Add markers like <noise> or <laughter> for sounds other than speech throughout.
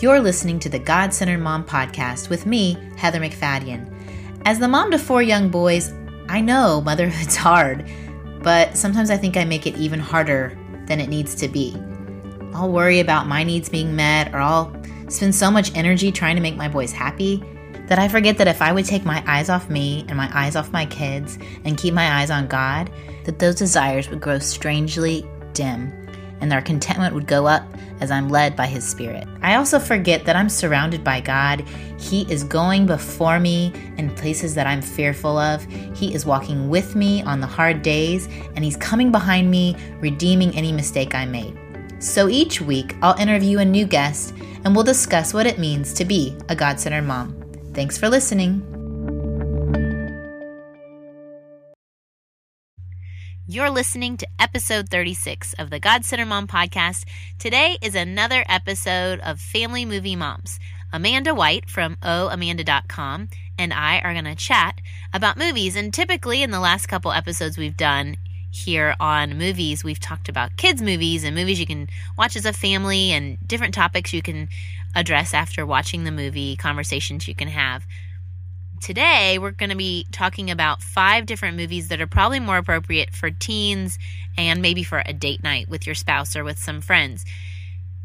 You're listening to the God Centered Mom Podcast with me, Heather MacFadyen. As the mom to four young boys, I know motherhood's <laughs> hard, but sometimes I think I make it even harder than it needs to be. I'll worry about my needs being met, or I'll spend so much energy trying to make my boys happy that I forget that if I would take my eyes off me and my eyes off my kids and keep my eyes on God, that those desires would grow strangely dim and our contentment would go up as I'm led by His Spirit. I also forget that I'm surrounded by God. He is going before me in places that I'm fearful of. He is walking with me on the hard days, and He's coming behind me, redeeming any mistake I made. So each week, I'll interview a new guest and we'll discuss what it means to be a God centered mom. Thanks for listening. You're listening to episode 36 of the God Centered Mom podcast. Today is another episode of Family Movie Moms. Amanda White from ohamanda.com and I are going to chat about movies. And typically, in the last couple episodes we've done here on movies, we've talked about kids' movies and movies you can watch as a family and different topics you can address after watching the movie, conversations you can have. Today, we're going to be talking about five different movies that are probably more appropriate for teens and maybe for a date night with your spouse or with some friends.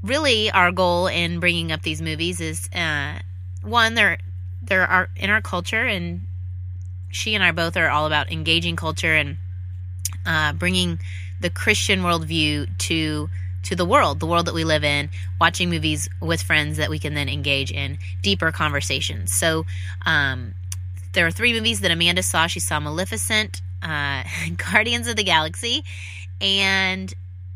Really, our goal in bringing up these movies is uh, one, they're, they're our, in our culture, and she and I both are all about engaging culture and uh, bringing the Christian worldview to to the world, the world that we live in, watching movies with friends that we can then engage in deeper conversations. So, um, there are three movies that Amanda saw. She saw Maleficent, uh, <laughs> Guardians of the Galaxy, and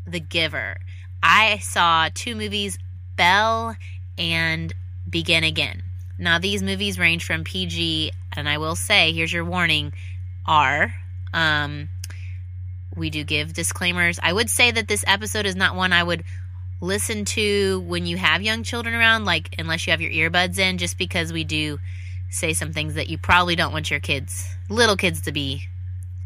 The Giver. I saw two movies, Belle and Begin Again. Now, these movies range from PG, and I will say, here's your warning, R. Um, we do give disclaimers. I would say that this episode is not one I would listen to when you have young children around, like unless you have your earbuds in, just because we do say some things that you probably don't want your kids, little kids, to be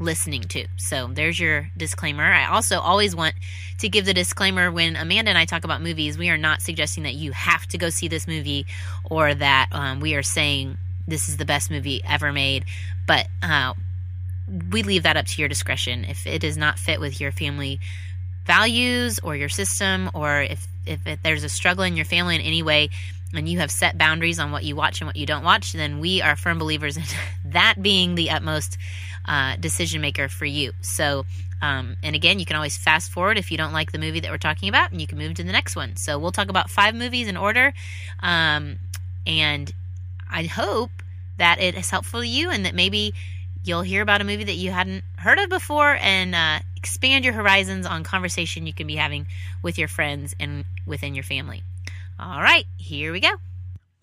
listening to. So there's your disclaimer. I also always want to give the disclaimer when Amanda and I talk about movies, we are not suggesting that you have to go see this movie or that um, we are saying this is the best movie ever made. But uh, we leave that up to your discretion. If it does not fit with your family values or your system, or if, if it, there's a struggle in your family in any way, and you have set boundaries on what you watch and what you don't watch, then we are firm believers in <laughs> that being the utmost uh, decision maker for you. So, um, and again, you can always fast forward if you don't like the movie that we're talking about, and you can move to the next one. So, we'll talk about five movies in order. Um, and I hope that it is helpful to you and that maybe You'll hear about a movie that you hadn't heard of before and uh, expand your horizons on conversation you can be having with your friends and within your family. All right, here we go.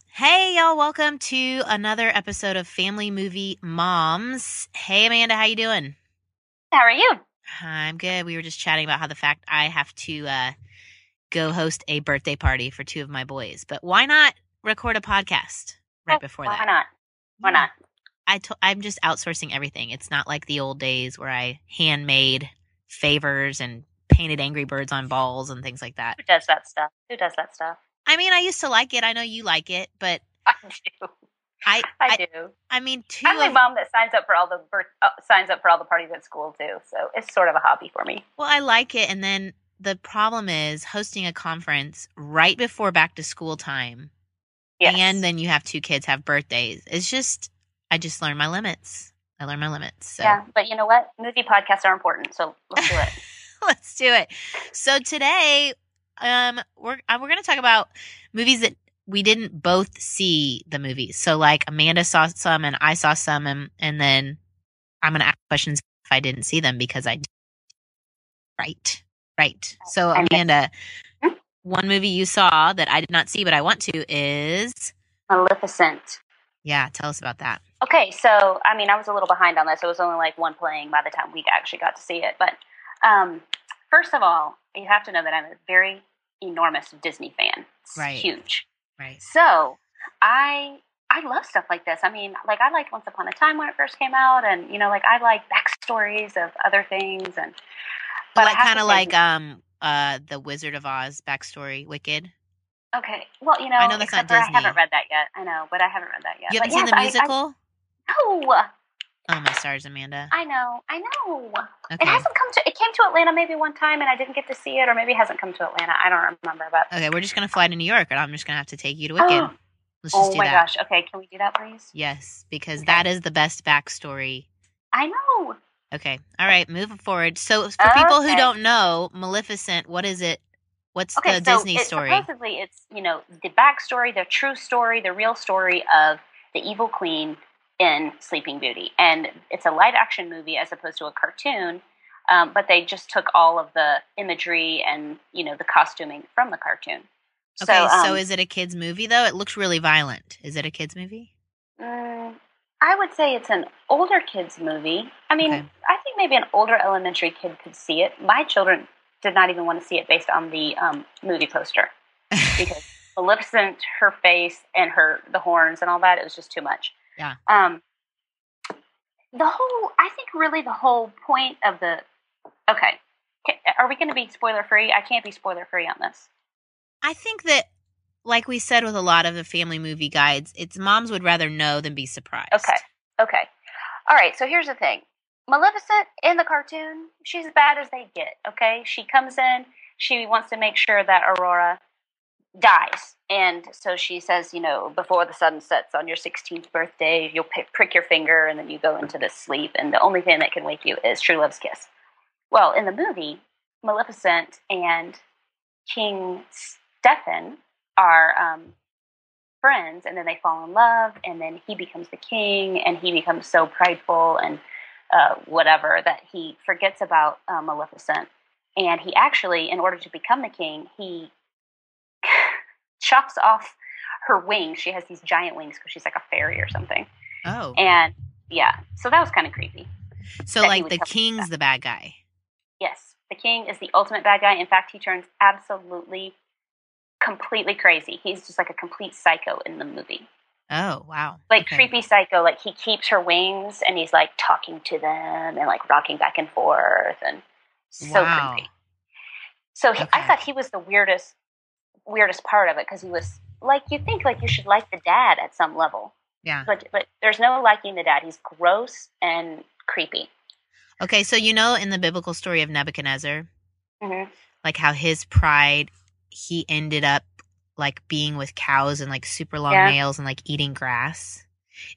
Hey y'all, welcome to another episode of Family Movie Moms. Hey Amanda, how you doing? How are you? I'm good. We were just chatting about how the fact I have to uh, go host a birthday party for two of my boys, but why not record a podcast right before why that? Why not? Why not? I'm just outsourcing everything. It's not like the old days where I handmade favors and painted Angry Birds on balls and things like that. Who does that stuff? Who does that stuff? I mean, I used to like it. I know you like it, but <laughs> I do. I I, I, do. I mean, 2 I'm the of, mom that signs up for all the birth, uh, signs up for all the parties at school too. So it's sort of a hobby for me. well, I like it, and then the problem is hosting a conference right before back to school time, Yes. and then you have two kids have birthdays. It's just, I just learned my limits. I learned my limits. So. yeah, but you know what? Movie podcasts are important, so let's do it. <laughs> Let's do it. So today, um, we're uh, we're gonna talk about movies that we didn't both see the movies. So like Amanda saw some and I saw some, and and then I'm gonna ask questions if I didn't see them because I. Did. right, right. So Amanda, Hmm? one movie you saw that I did not see but I want to is Maleficent. yeah. Tell us about that. Okay, so I mean, I was a little behind on this. It was only like one playing by the time we actually got to see it. But um, first of all, you have to know that I'm a very enormous Disney fan. It's Right. huge. Right. So I I love stuff like this. I mean, like I liked Once Upon a Time when it first came out, and you know, like I like backstories of other things, and but I like kind of like um uh the Wizard of Oz backstory, Wicked. Okay. Well, you know, I know that's not for I haven't read that yet. I know, but I haven't read that yet. You haven't seen yes, the I- I- musical? no, oh my stars, Amanda. I know, I know. It hasn't come to. It came to Atlanta maybe one time, and I didn't get to see it, or maybe it hasn't come to Atlanta. I don't remember, but Okay, we're just gonna fly to New York, and I'm just gonna have to take you to oh. Wicked. Oh. Let's just oh do my that. gosh. Okay, can we do that, please? Yes, because Okay. that is the best backstory. I know. Okay, all right, moving forward. So, for people who don't know, Maleficent, what is it? What's Okay, the so Disney it's story? supposedly it's you know the backstory, the true story, the real story of the evil queen in Sleeping Beauty, and it's a live action movie as opposed to a cartoon. Um, but they just took all of the imagery and you know the costuming from the cartoon. Okay, so, so um, is it a kids movie though? It looks really violent. Is it a kids movie? Mm, I would say it's an older kids movie. I mean, Okay. I think maybe an older elementary kid could see it. My children did not even want to see it based on the um, movie poster <laughs> because Maleficent, her face and her the horns and all that, it was just too much. Yeah. Um, the whole, I think, really the whole point of the. Okay, are we going to be spoiler free? I can't be spoiler free on this. I think that, like we said with a lot of the family movie guides, it's moms would rather know than be surprised. Okay. Okay. All right. So here's the thing Maleficent in the cartoon, she's as bad as they get. Okay. She comes in, she wants to make sure that Aurora dies. And so she says, you know, before the sun sets on your 16th birthday, you'll pick, prick your finger and then you go into this sleep. And the only thing that can wake you is true love's kiss. Well, in the movie, Maleficent and King Stefan are um, friends, and then they fall in love, and then he becomes the king, and he becomes so prideful and uh, whatever that he forgets about uh, Maleficent. And he actually, in order to become the king, he chops off her wings. She has these giant wings because she's like a fairy or something. Oh, And yeah, so that was kind of creepy. so like the king's the bad guy. Yes, the king is the ultimate bad guy. In fact, he turns absolutely, completely crazy. He's just like a complete psycho in the movie. Oh, wow. Like Okay. creepy psycho. Like he keeps her wings and he's like talking to them and like rocking back and forth and so Wow. creepy. So he, I thought he was the weirdest, weirdest part of it because he was like you think like you should like the dad at some level, Yeah. but but there's no liking the dad. He's gross and creepy. Okay, so you know in the biblical story of Nebuchadnezzar, hmm like how his pride, he ended up like being with cows and like super long Yeah. nails and like eating grass.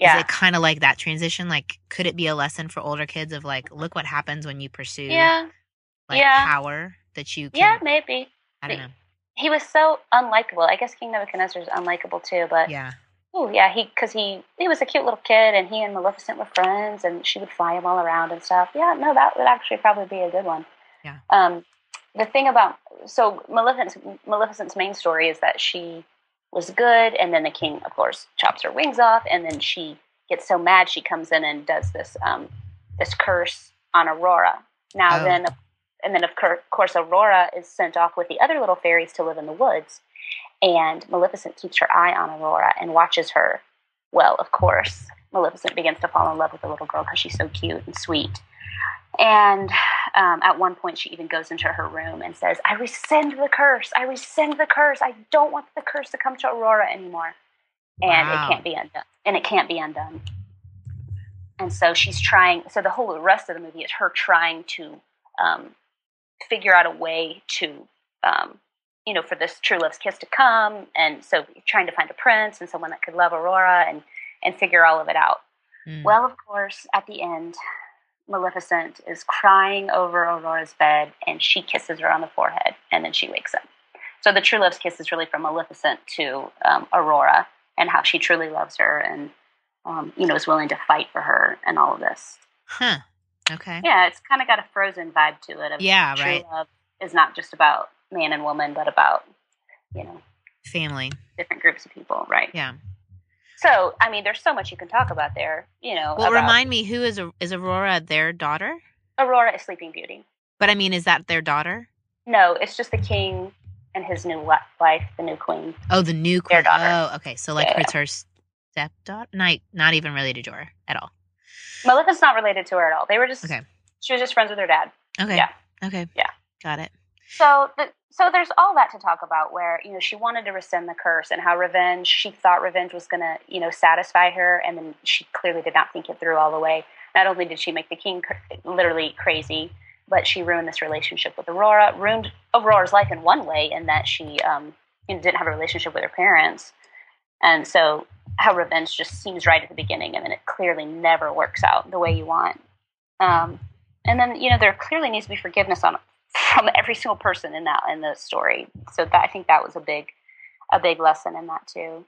Yeah. Is it kind of like that transition? Like, could it be a lesson for older kids of like, look what happens when you pursue yeah. like yeah. power that you can? Yeah, maybe. I don't know. He was so unlikable. I guess King Nebuchadnezzar is unlikable too, but Yeah. oh yeah, he because he he was a cute little kid, and he and Maleficent were friends, and she would fly him all around and stuff. Yeah, no, that would actually probably be a good one. Yeah. Um, the thing about so Maleficent's Maleficent's main story is that she was good, and then the king, of course, chops her wings off, and then she gets so mad she comes in and does this um this curse on Aurora. Now Oh. then. And then, of course, Aurora is sent off with the other little fairies to live in the woods. And Maleficent keeps her eye on Aurora and watches her. Well, of course, Maleficent begins to fall in love with the little girl because she's so cute and sweet. And um, at one point, she even goes into her room and says, I rescind the curse. I rescind the curse. I don't want the curse to come to Aurora anymore. And Wow. it can't be undone. And it can't be undone. And so she's trying, so the whole rest of the movie is her trying to um, figure out a way to, um, you know, for this true love's kiss to come. And so trying to find a prince and someone that could love Aurora and, and figure all of it out. Mm. Well, of course, at the end, Maleficent is crying over Aurora's bed and she kisses her on the forehead and then she wakes up. So the true love's kiss is really from Maleficent to um, Aurora and how she truly loves her and, um, you know, is willing to fight for her and all of this. Huh. Okay. Yeah, it's kind of got a frozen vibe to it. Of Yeah, true right. love is not just about man and woman, but about, you know, Family. different groups of people, right? Yeah. So, I mean, there's so much you can talk about there, you know. Well, about remind me, who is is Aurora their daughter? Aurora is Sleeping Beauty. But I mean, is that their daughter? No, it's just the king and his new wife, the new queen. Oh, the new Their queen. daughter. Oh, okay. So like Yeah. it's her stepdaughter. Not not even related to her at all. Maleficent's not related to her at all. They were just Okay. she was just friends with her dad. Okay. Yeah. Okay. Yeah. Got it. So the so there's all that to talk about where you know she wanted to rescind the curse and how revenge she thought revenge was going to you know satisfy her and then she clearly did not think it through all the way not only did she make the king cr- literally crazy but she ruined this relationship with aurora ruined aurora's life in one way in that she um, you know, didn't have a relationship with her parents and so how revenge just seems right at the beginning and then it clearly never works out the way you want um, and then you know there clearly needs to be forgiveness on from every single person in that in the story. So that I think that was a big a big lesson in that too.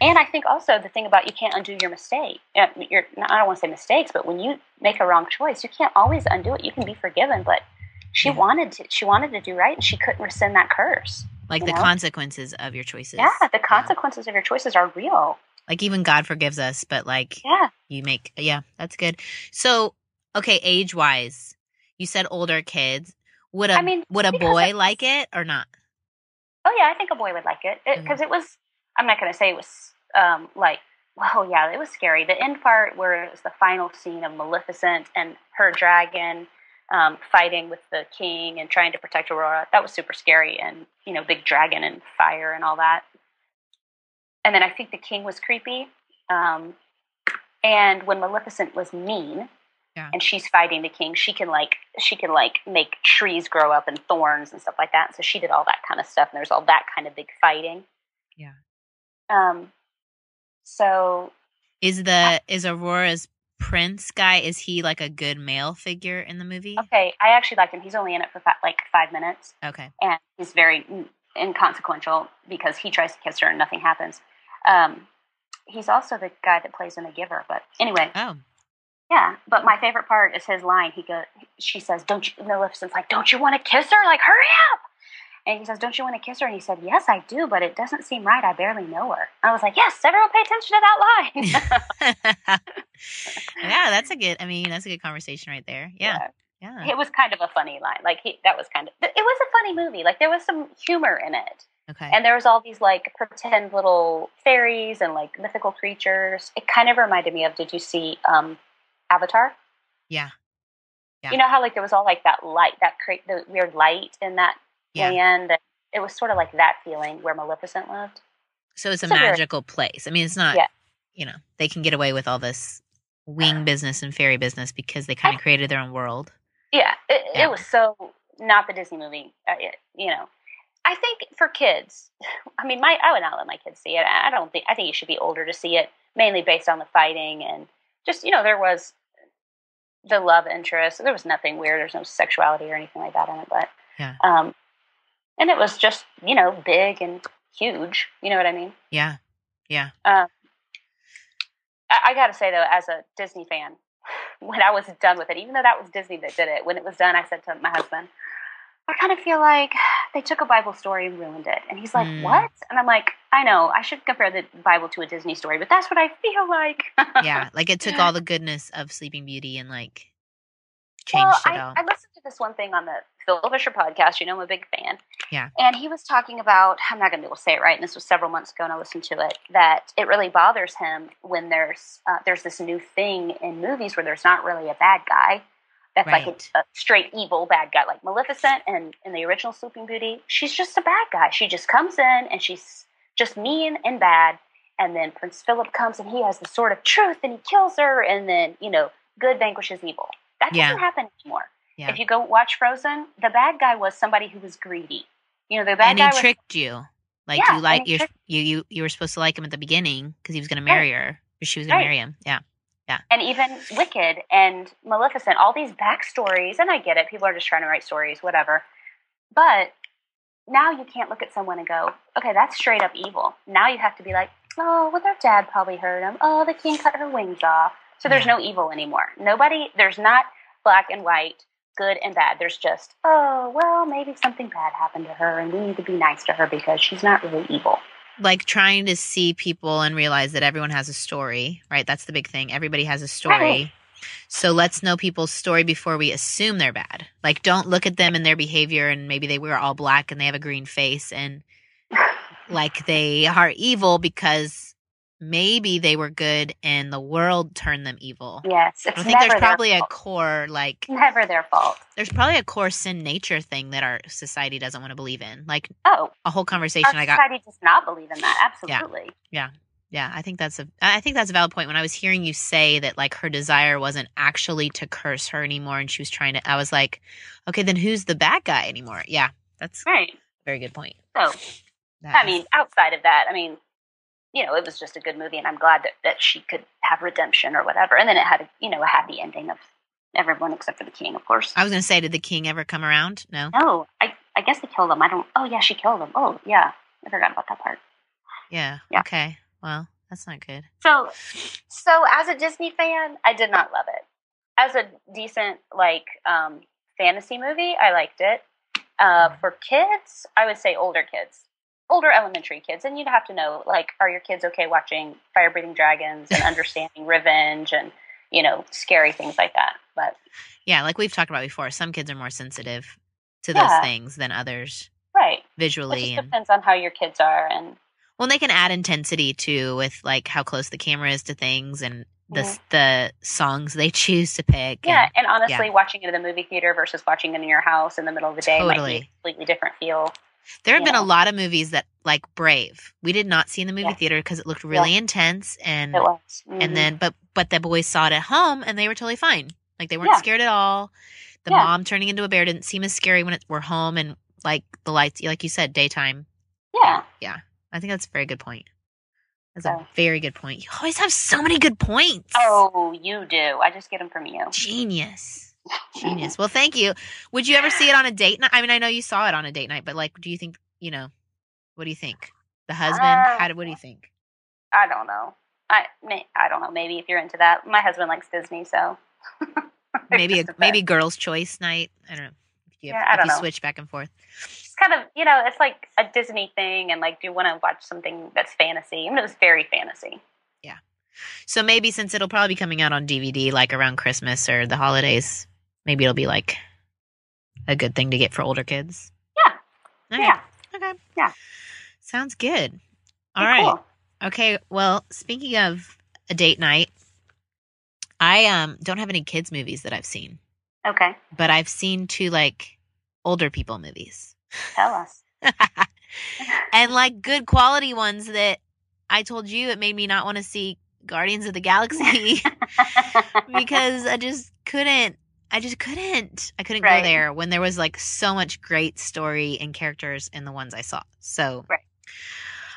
And I think also the thing about you can't undo your mistake. You're, I don't want to say mistakes, but when you make a wrong choice, you can't always undo it. You can be forgiven, but she yeah. wanted to. She wanted to do right, and she couldn't rescind that curse. Like the know? consequences of your choices. Yeah, the consequences yeah. of your choices are real. Like even God forgives us, but like yeah, you make yeah, that's good. So okay, age wise, you said older kids. Would a I mean, would a boy like it or not? Oh yeah, I think a boy would like it because it, mm. it, was. I'm not going to say it was um, like. Oh yeah, it was scary. The end part where it was the final scene of Maleficent and her dragon um, fighting with the king and trying to protect Aurora. That was super scary, and you know, big dragon and fire and all that. And then I think the king was creepy. Um, and when Maleficent was mean, yeah. and she's fighting the king she can like she can like make trees grow up and thorns and stuff like that. So she did all that kind of stuff and there's all that kind of big fighting. Yeah. Um so is the is aurora's prince guy is he like a good male figure in the movie? Okay i actually liked him. He's only in it for like five minutes. Okay. And he's very inconsequential because he tries to kiss her and nothing happens um he's also the guy that plays in the giver but anyway oh yeah, but my favorite part is his line. He goes, she says, "Don't you?" Maleficent's like, "Don't you want to kiss her? Like, hurry up!" And he says, "Don't you want to kiss her?" And he said, "Yes, I do, but it doesn't seem right. I barely know her." I was like, "Yes, everyone, pay attention to that line." <laughs> yeah, that's a good. I mean, that's a good conversation right there. Yeah. yeah. Yeah. It was kind of a funny line. Like he, that was kind of. It was a funny movie. Like there was some humor in it. Okay. And there was all these like pretend little fairies and like mythical creatures. It kind of reminded me of. Did you see um, Avatar. Yeah. yeah. You know how like there was all like that light, that cra- the weird light in that yeah. land. It was sort of like that feeling where Maleficent lived. So it's a magical place. I mean, it's not. Yeah. You know, they can get away with all this wing <sighs> business and fairy business because they kind of created their own world. Yeah, it, yeah. it was so not the Disney movie. Uh, it, you know, I think for kids, I mean, my I would not let my kids see it. I don't think I think you should be older to see it, mainly based on the fighting and just you know there was the love interest. There was nothing weird. There's no sexuality or anything like that in it, but yeah. Um, and it was just you know big and huge. You know what I mean? Yeah, yeah. Um, I, I got to say though, as a Disney fan, <sighs> when I was done with it, even though that was Disney that did it, when it was done, I said to my husband, I kind of feel like they took a Bible story and ruined it. And he's like, mm. What? And I'm like, I know, I should compare the Bible to a Disney story, but that's what I feel like. <laughs> yeah, like it took all the goodness of Sleeping Beauty and like changed well, it all. I listened to this one thing on the Phil Vischer podcast. You know, I'm a big fan. Yeah. And he was talking about, I'm not going to be able to say it right, and this was several months ago, and I listened to it, that it really bothers him when there's uh, there's this new thing in movies where there's not really a bad guy that's right. like a, a, straight evil bad guy, like Maleficent and in the original Sleeping Beauty. She's just a bad guy. She just comes in and she's just mean and bad. And then Prince Philip comes and he has the sword of truth and he kills her. And then, you know, good vanquishes evil. That doesn't happen anymore. Yeah. If you go watch Frozen, the bad guy was somebody who was greedy. You know, the bad and guy he tricked you. Like yeah, you like you, you you you were supposed to like him at the beginning because he was going to marry right. her. She was going right. to marry him. Yeah. Yeah. And even Wicked and Maleficent, all these backstories, and I get it, people are just trying to write stories, whatever. But now you can't look at someone and go, okay, that's straight up evil. Now you have to be like, oh, well, their dad probably hurt him. Oh, the king cut her wings off. So there's no evil anymore. Nobody, there's not black and white, good and bad. There's just, oh, well, maybe something bad happened to her and we need to be nice to her because she's not really evil like trying to see people and realize that everyone has a story, right? That's the big thing. Everybody has a story. Right. So let's know people's story before we assume they're bad. Like don't look at them and their behavior and maybe they wear all black and they have a green face and like they are evil because maybe they were good and the world turned them evil. Yes, I think there's probably a fault. core like never their fault. there's probably a core sin nature thing that our society doesn't want to believe in. Like Oh, a whole conversation our I got society does not believe in that. Absolutely. Yeah, Yeah. I think that's a I think that's a valid point. When I was hearing you say that like her desire wasn't actually to curse her anymore and she was trying to I was like, okay, then who's the bad guy anymore? Yeah, that's a Right. very good point. So, That I is- mean, outside of that, I mean, you know, it was just a good movie, and I'm glad that, that she could have redemption or whatever. And then it had, a, you know, a happy ending of everyone except for the king, of course. I was going to say did the king ever come around? No. No, I, I guess they killed him. I don't. Oh yeah, she killed him. Oh yeah, I forgot about that part. Yeah. Yeah. Okay. Well, that's not good. So, so as a Disney fan, I did not love it. As a decent like um, fantasy movie, I liked it. Uh, for kids, I would say older kids, older elementary kids, and you'd have to know like, are your kids okay watching fire breathing dragons and <laughs> understanding revenge and you know scary things like that? But Yeah, like we've talked about before, some kids are more sensitive to Yeah. those things than others right, it visually just and depends on how your kids are and well, they can add intensity too with like how close the camera is to things and the Mhm. the songs they <laughs> choose to pick. Yeah, and- and honestly, watching it in the movie theater versus watching it in your house in the middle of the day might be a completely different feel. There have been a lot of movies that like Brave. We did not see in the movie Yeah. theater because it looked really intense and It was. Mhm. and then but but the boys saw it at home and they were totally fine. Like they weren't Yeah. scared at all. The Yeah. mom turning into a bear didn't seem as scary when it, we're home and like the lights like you said daytime. yeah, Yeah. I think that's a very good point. That's a very good point. You always have so many good points. oh, you do. I just get them from you. Genius. Genius. Well, thank you. Would you ever see it on a date night? I mean, I know you saw it on a date night, but like, do you think, you know, what do you think? The husband? Uh, How do, what do you think? I don't know. I may, I don't know. Maybe if you're into that, my husband likes Disney, so <laughs> Maybe, a, just maybe girls' choice night. I don't know. If you, Yeah, I if don't you know. switch back and forth. It's kind of you know, it's like a Disney thing, and like, do you want to watch something that's fantasy? And it was very fantasy. Yeah. So maybe since it'll probably be coming out on DVD like around Christmas or the holidays, maybe it'll be like a good thing to get for older kids. Yeah. Okay. Yeah. Okay. Yeah. Sounds good. All Hey, right. cool. Okay. Well, speaking of a date night, I um don't have any kids movies that I've seen, Okay, but I've seen two like older people movies. tell us. <laughs> and like good quality ones that I told you it made me not want to see Guardians of the Galaxy <laughs> <laughs> because I just couldn't. I just couldn't. I couldn't Right. go there when there was like so much great story and characters in the ones I saw. So Right.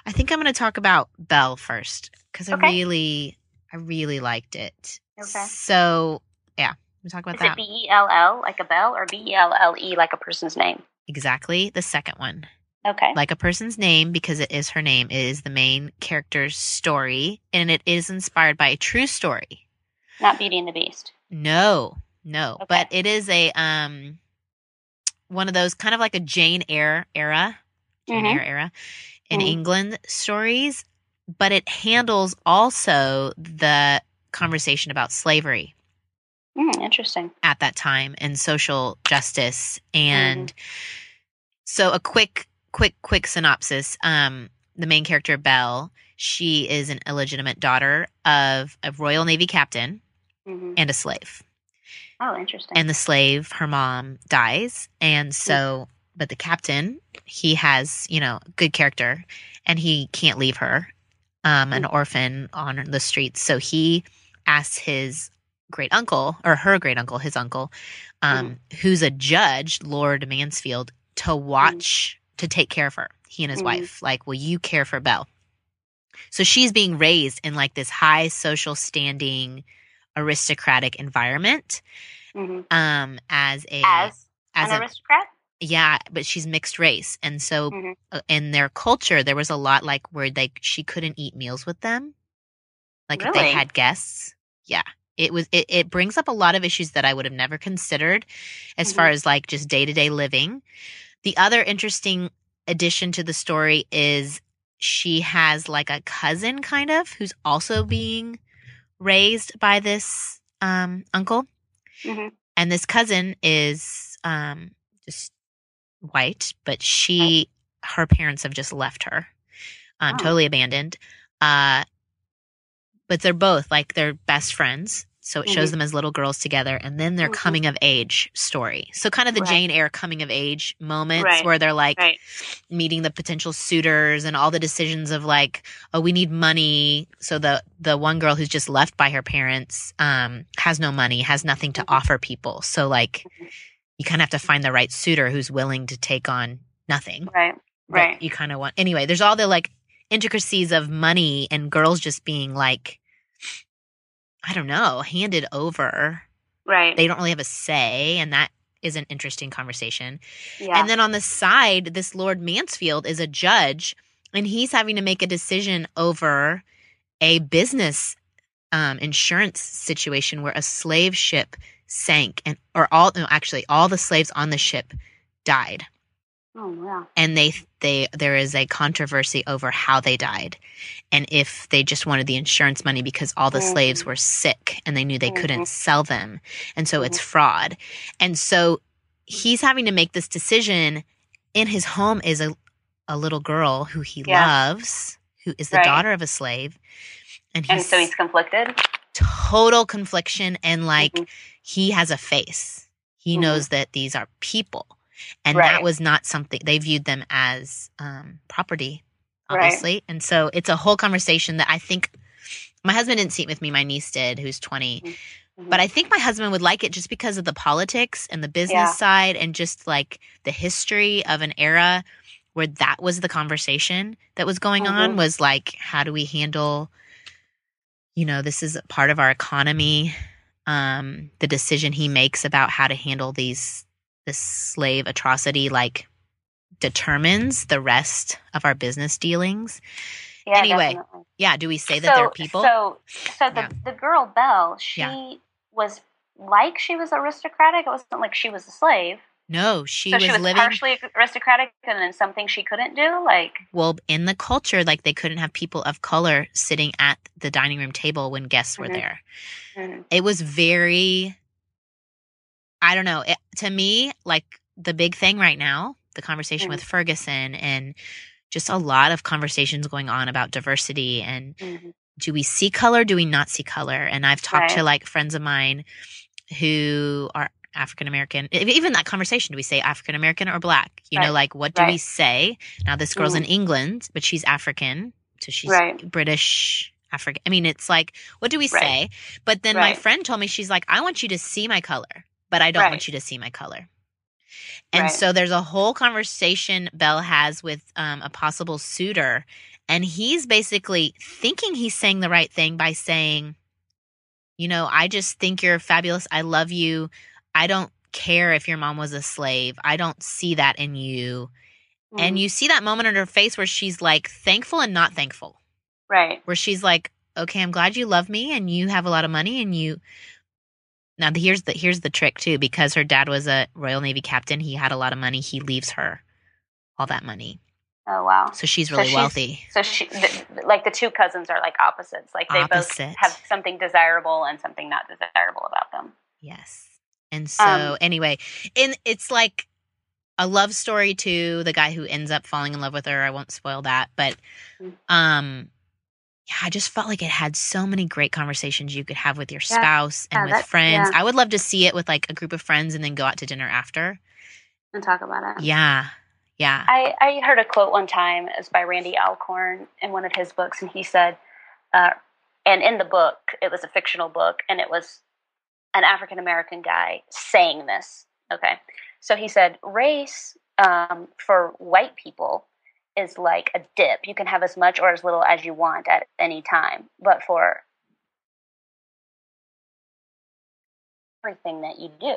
I think I'm going to talk about Belle first because I really, I really liked it. Okay. So yeah, we'll talk about Is that. it B E L L like a bell, or B E L L E like a person's name? exactly the second one. Okay. like a person's name because it is her name. It is the main character's story, and it is inspired by a true story. Not Beauty and the Beast. No, no, Okay. but it is a um one of those kind of like a Jane Eyre era, Jane Mhm. Eyre era in Mhm. England stories, but it handles also the conversation about slavery Mm, interesting. at that time and social justice and so a quick quick quick synopsis um the main character belle she is an illegitimate daughter of a royal navy captain hmm and a slave Oh, interesting. and the slave her mom dies. And so but the captain he has you know good character and he can't leave her um an orphan on the streets. So he asks his great uncle or her great uncle his uncle um who's a judge lord mansfield to watch to take care of her he and his Mhm. wife. wife. Like will you care for belle? So she's being raised in like this high social standing aristocratic environment hmm um as a As, as an a aristocrat. yeah but she's mixed race and so Mhm. uh, in their culture there was a lot like where like she couldn't eat meals with them like if they had guests yeah it was it, it brings up a lot of issues that i would have never considered as Mhm. far as like just day-to-day living the other interesting addition to the story is she has like a cousin kind of who's also being raised by this um uncle Mhm. and this cousin is um just white but she her parents have just left her um Oh. totally abandoned uh but they're both like they're best friends. So it shows Mhm. them as little girls together and then their Mhm. coming of age story. So kind of the Right. Jane Eyre coming of age moments Right. where they're like Right. meeting the potential suitors and all the decisions of like, oh, we need money. So the the one girl who's just left by her parents um has no money, has nothing to Mhm. offer people. So like Mhm. you kind of have to find the right suitor who's willing to take on nothing Right. Right. you kind of want. Anyway, there's all the like intricacies of money and girls just being like, I don't know, handed over. Right. They don't really have a say, and that is an interesting conversation. yeah. And then on the side, this Lord Mansfield is a judge, and he's having to make a decision over a business um, insurance situation where a slave ship sank, and or all no, actually all the slaves on the ship died oh wow. and they they there is a controversy over how they died and if they just wanted the insurance money because all the slaves Mhm. were sick and they knew they Mhm. couldn't sell them and so it's fraud and so he's having to make this decision in his home is a a little girl who he Yeah. loves who is the Right. daughter of a slave and And so he's conflicted. total confliction and like Mhm. he has a face he Mhm. knows that these are people and that was not something they viewed them as um, property Right. obviously and so it's a whole conversation that i think my husband didn't see it with me my niece did who's 20 Mhm. but i think my husband would like it just because of the politics and the business Yeah. side and just like the history of an era where that was the conversation that was going on Mhm. was like how do we handle you know this is part of our economy um the decision he makes about how to handle these this slave atrocity like determines the rest of our business dealings yeah, anyway, definitely. yeah do we say that they're people So, so the Yeah. the girl Belle, she Yeah. was like she was aristocratic. It wasn't like she was a slave. no she so was she was living partially aristocratic, and then something she couldn't do. Like, well in the culture like they couldn't have people of color sitting at the dining room table when guests were Mhm. there mm, it was very i don't know it, to me like the big thing right now the conversation Mhm. with ferguson and just a lot of conversations going on about diversity and mhm. do we see color do we not see color and i've talked to like friends of mine who are african american even that conversation do we say african american or black you know like what do we say now this girl's in Mhm. england but she's african so she's Right. british african i mean it's like what do we Right. say but then my friend told me she's like i want you to see my color but i don't Right. want you to see my color and Right. so there's a whole conversation Belle has with um, a possible suitor, and he's basically thinking he's saying the right thing by saying, you know, I just think you're fabulous. I love you. I don't care if your mom was a slave. I don't see that in you. And Mhm. you see that moment in her face where she's like thankful and not thankful, right, where she's like, okay, I'm glad you love me and you have a lot of money and you. Now here's the here's the trick too because her dad was a Royal Navy captain. He had a lot of money. He leaves her all that money, oh wow. so she's So really she's- wealthy. So she, th- like the two cousins are like opposites. Like they Opposite. both have something desirable and something not desirable about them. Yes. And so Um, anyway, and it's like a love story too. The guy who ends up falling in love with her. I won't spoil that, but Mm. um, yeah, I just felt like it had so many great conversations you could have with your Yeah. spouse and Yeah, with friends. yeah. I would love to see it with like a group of friends and then go out to dinner after. And talk about it. Yeah, yeah, I, I heard a quote one time. It was by Randy Alcorn in one of his books, and he said, uh, and in the book, it was a fictional book, and it was an African American guy saying this. Okay. So he said, race um, for white people is like a dip. You can have as much or as little as you want at any time. But for everything that you do.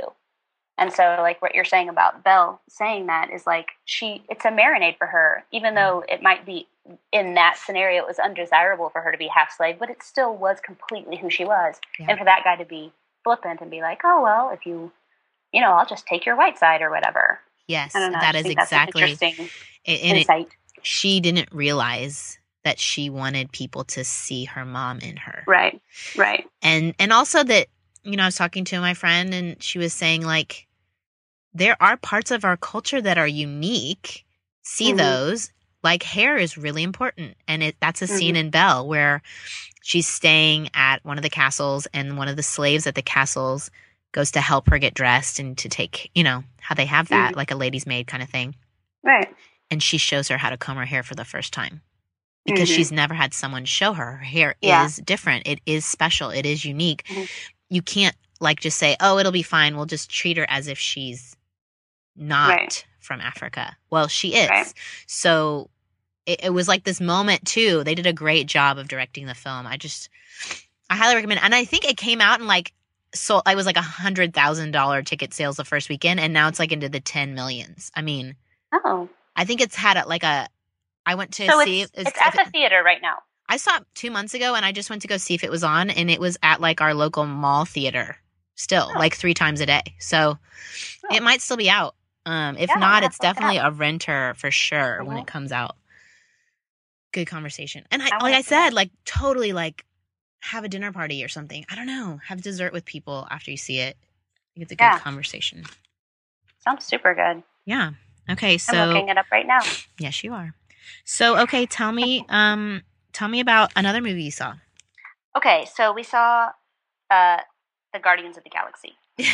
And so, like what you're saying about Belle saying that is like she, it's a marinade for her, even though it might be in that scenario, it was undesirable for her to be half slave, but it still was completely who she was. Yeah. And for that guy to be flippant and be like, oh, well, if you, you know, I'll just take your white side or whatever. yes, I don't know. I that is think that's an exactly. interesting it, insight. She didn't realize that she wanted people to see her mom in her. Right, right. and and also that you know i was talking to my friend and she was saying like there are parts of our culture that are unique see Mhm. those like hair is really important and it that's a scene Mhm. in belle where she's staying at one of the castles, and one of the slaves at the castles goes to help her get dressed and to take, you know, how they have that, Mhm. like a lady's maid kind of thing. Right. And she shows her how to comb her hair for the first time because Mhm. she's never had someone show her. Her hair Yeah. is different, it is special, it is unique. Mhm. You can't like just say, oh, it'll be fine. We'll just treat her as if she's not Right. from Africa. Well, she is. Right. So it, it was like this moment too. They did a great job of directing the film. I just, I highly recommend. And I think it came out in like, so I was like a hundred thousand dollar ticket sales the first weekend, and now it's like into the ten millions. I mean, Oh. I think it's had a, like a. I went to So see. it's, if- it's if at it- the theater right now. I saw it two months ago, and I just went to go see if it was on, and it was at like our local mall theater. Still, Oh. like three times a day. So Oh. it might still be out. Um, if Yeah, not, it's it definitely a renter for sure when Mhm. it comes out. Good conversation, and I, I like I said, like totally like have a dinner party or something. I don't know, have dessert with people after you see it. It's a good conversation. Sounds super good. Yeah. Okay. So I'm looking it up right now. yes, you are. So okay, tell me, um, tell me about another movie you saw. Okay, so we saw uh, the Guardians of the Galaxy. <laughs>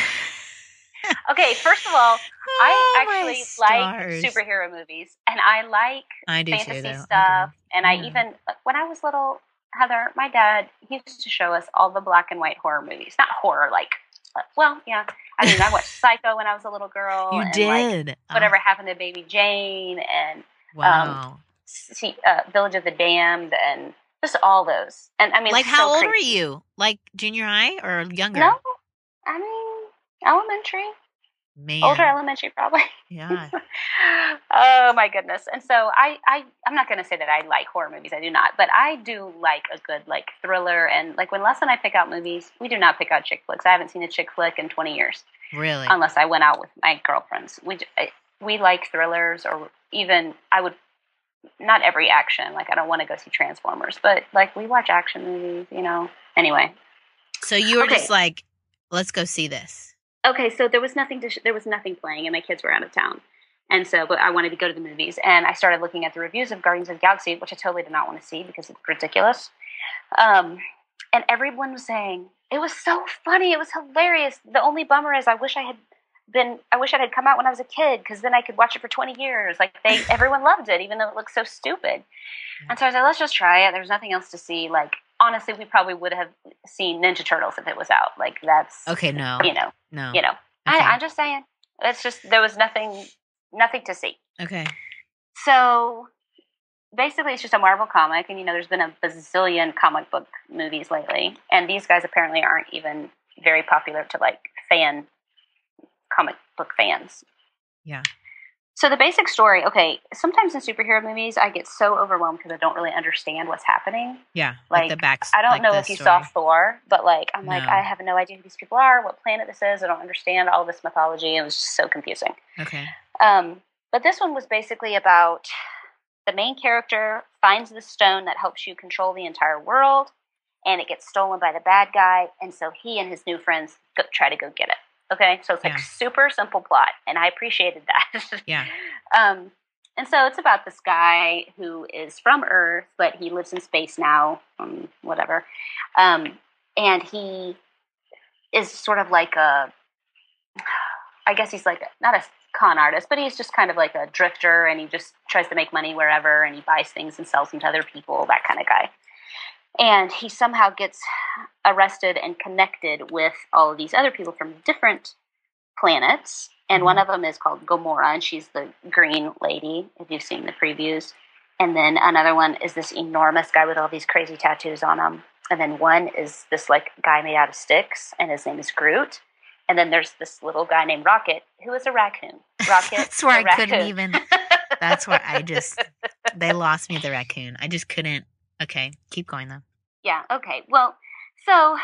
Okay, first of all, I Oh, my actually like superhero movies, and I like I do too, fantasy. I stuff. And I Yeah. even when I was little, Heather, my dad he used to show us all the black and white horror movies. Not horror, like uh, well, yeah. I mean, I watched <laughs> Psycho when I was a little girl. You and, Like, did. Oh, whatever happened to Baby Jane and wow. see, uh, Village of the Damned and just all those. And I mean, like, how so old were you? Like junior high or younger? No, I mean elementary, Man. older elementary probably. Yeah. <laughs> oh my goodness! And so I, I, I'm not going to say that I like horror movies. I do not, but I do like a good like thriller. And like when Les and I pick out movies, we do not pick out chick flicks. I haven't seen a chick flick in 20 years, Really? unless I went out with my girlfriends. We we like thrillers, or even I would not every action. Like I don't want to go see Transformers, but like we watch action movies. You know. Anyway, so you were Okay. just like, let's go see this. Okay, so there was nothing to sh- there was nothing playing, and my kids were out of town, and so but I wanted to go to the movies, and I started looking at the reviews of Guardians of the Galaxy, which I totally did not want to see because it's ridiculous. Um, and everyone was saying it was so funny, it was hilarious. The only bummer is I wish I had been I wish it had come out when I was a kid because then I could watch it for twenty years. Like they everyone loved it, even though it looked so stupid. And so I was like, let's just try it. There's nothing else to see. Like honestly, we probably would have seen Ninja Turtles if it was out. Like that's Okay, no. you know No. you know. Okay. I, I'm just saying. It's just there was nothing, nothing to see. Okay. So basically, it's just a Marvel comic, and you know, there's been a bazillion comic book movies lately, and these guys apparently aren't even very popular to like fan comic book fans. Yeah. So the basic story, okay. Sometimes in superhero movies, I get so overwhelmed because I don't really understand what's happening. Yeah. Like, Like, the back. I don't like know if you story. saw Thor, but like I'm like I have no idea who these people are, what planet this is. I don't understand all this mythology. It was just so confusing. Okay. Um, but this one was basically about the main character finds the stone that helps you control the entire world, and it gets stolen by the bad guy, and so he and his new friends go, try to go get it. Okay, so it's like Yeah. super simple plot, and I appreciated that. <laughs> Yeah. Um, and so it's about this guy who is from Earth, but he lives in space now, um, whatever. Um, and he is sort of like a, I guess he's like not a con artist, but he's just kind of like a drifter, and he just tries to make money wherever, and he buys things and sells them to other people, that kind of guy. And he somehow gets arrested and connected with all of these other people from different planets. And one mm-hmm. of them is called Gamora, and she's the green lady, if you've seen the previews. And then another one is this enormous guy with all these crazy tattoos on him. And then one is this like guy made out of sticks, and his name is Groot. And then there's this little guy named Rocket, who is a raccoon. <laughs> Rocket. That's where I couldn't even. That's where I just. <laughs> They lost me the raccoon. I just couldn't. Okay, keep going though. Yeah. Okay. Well, so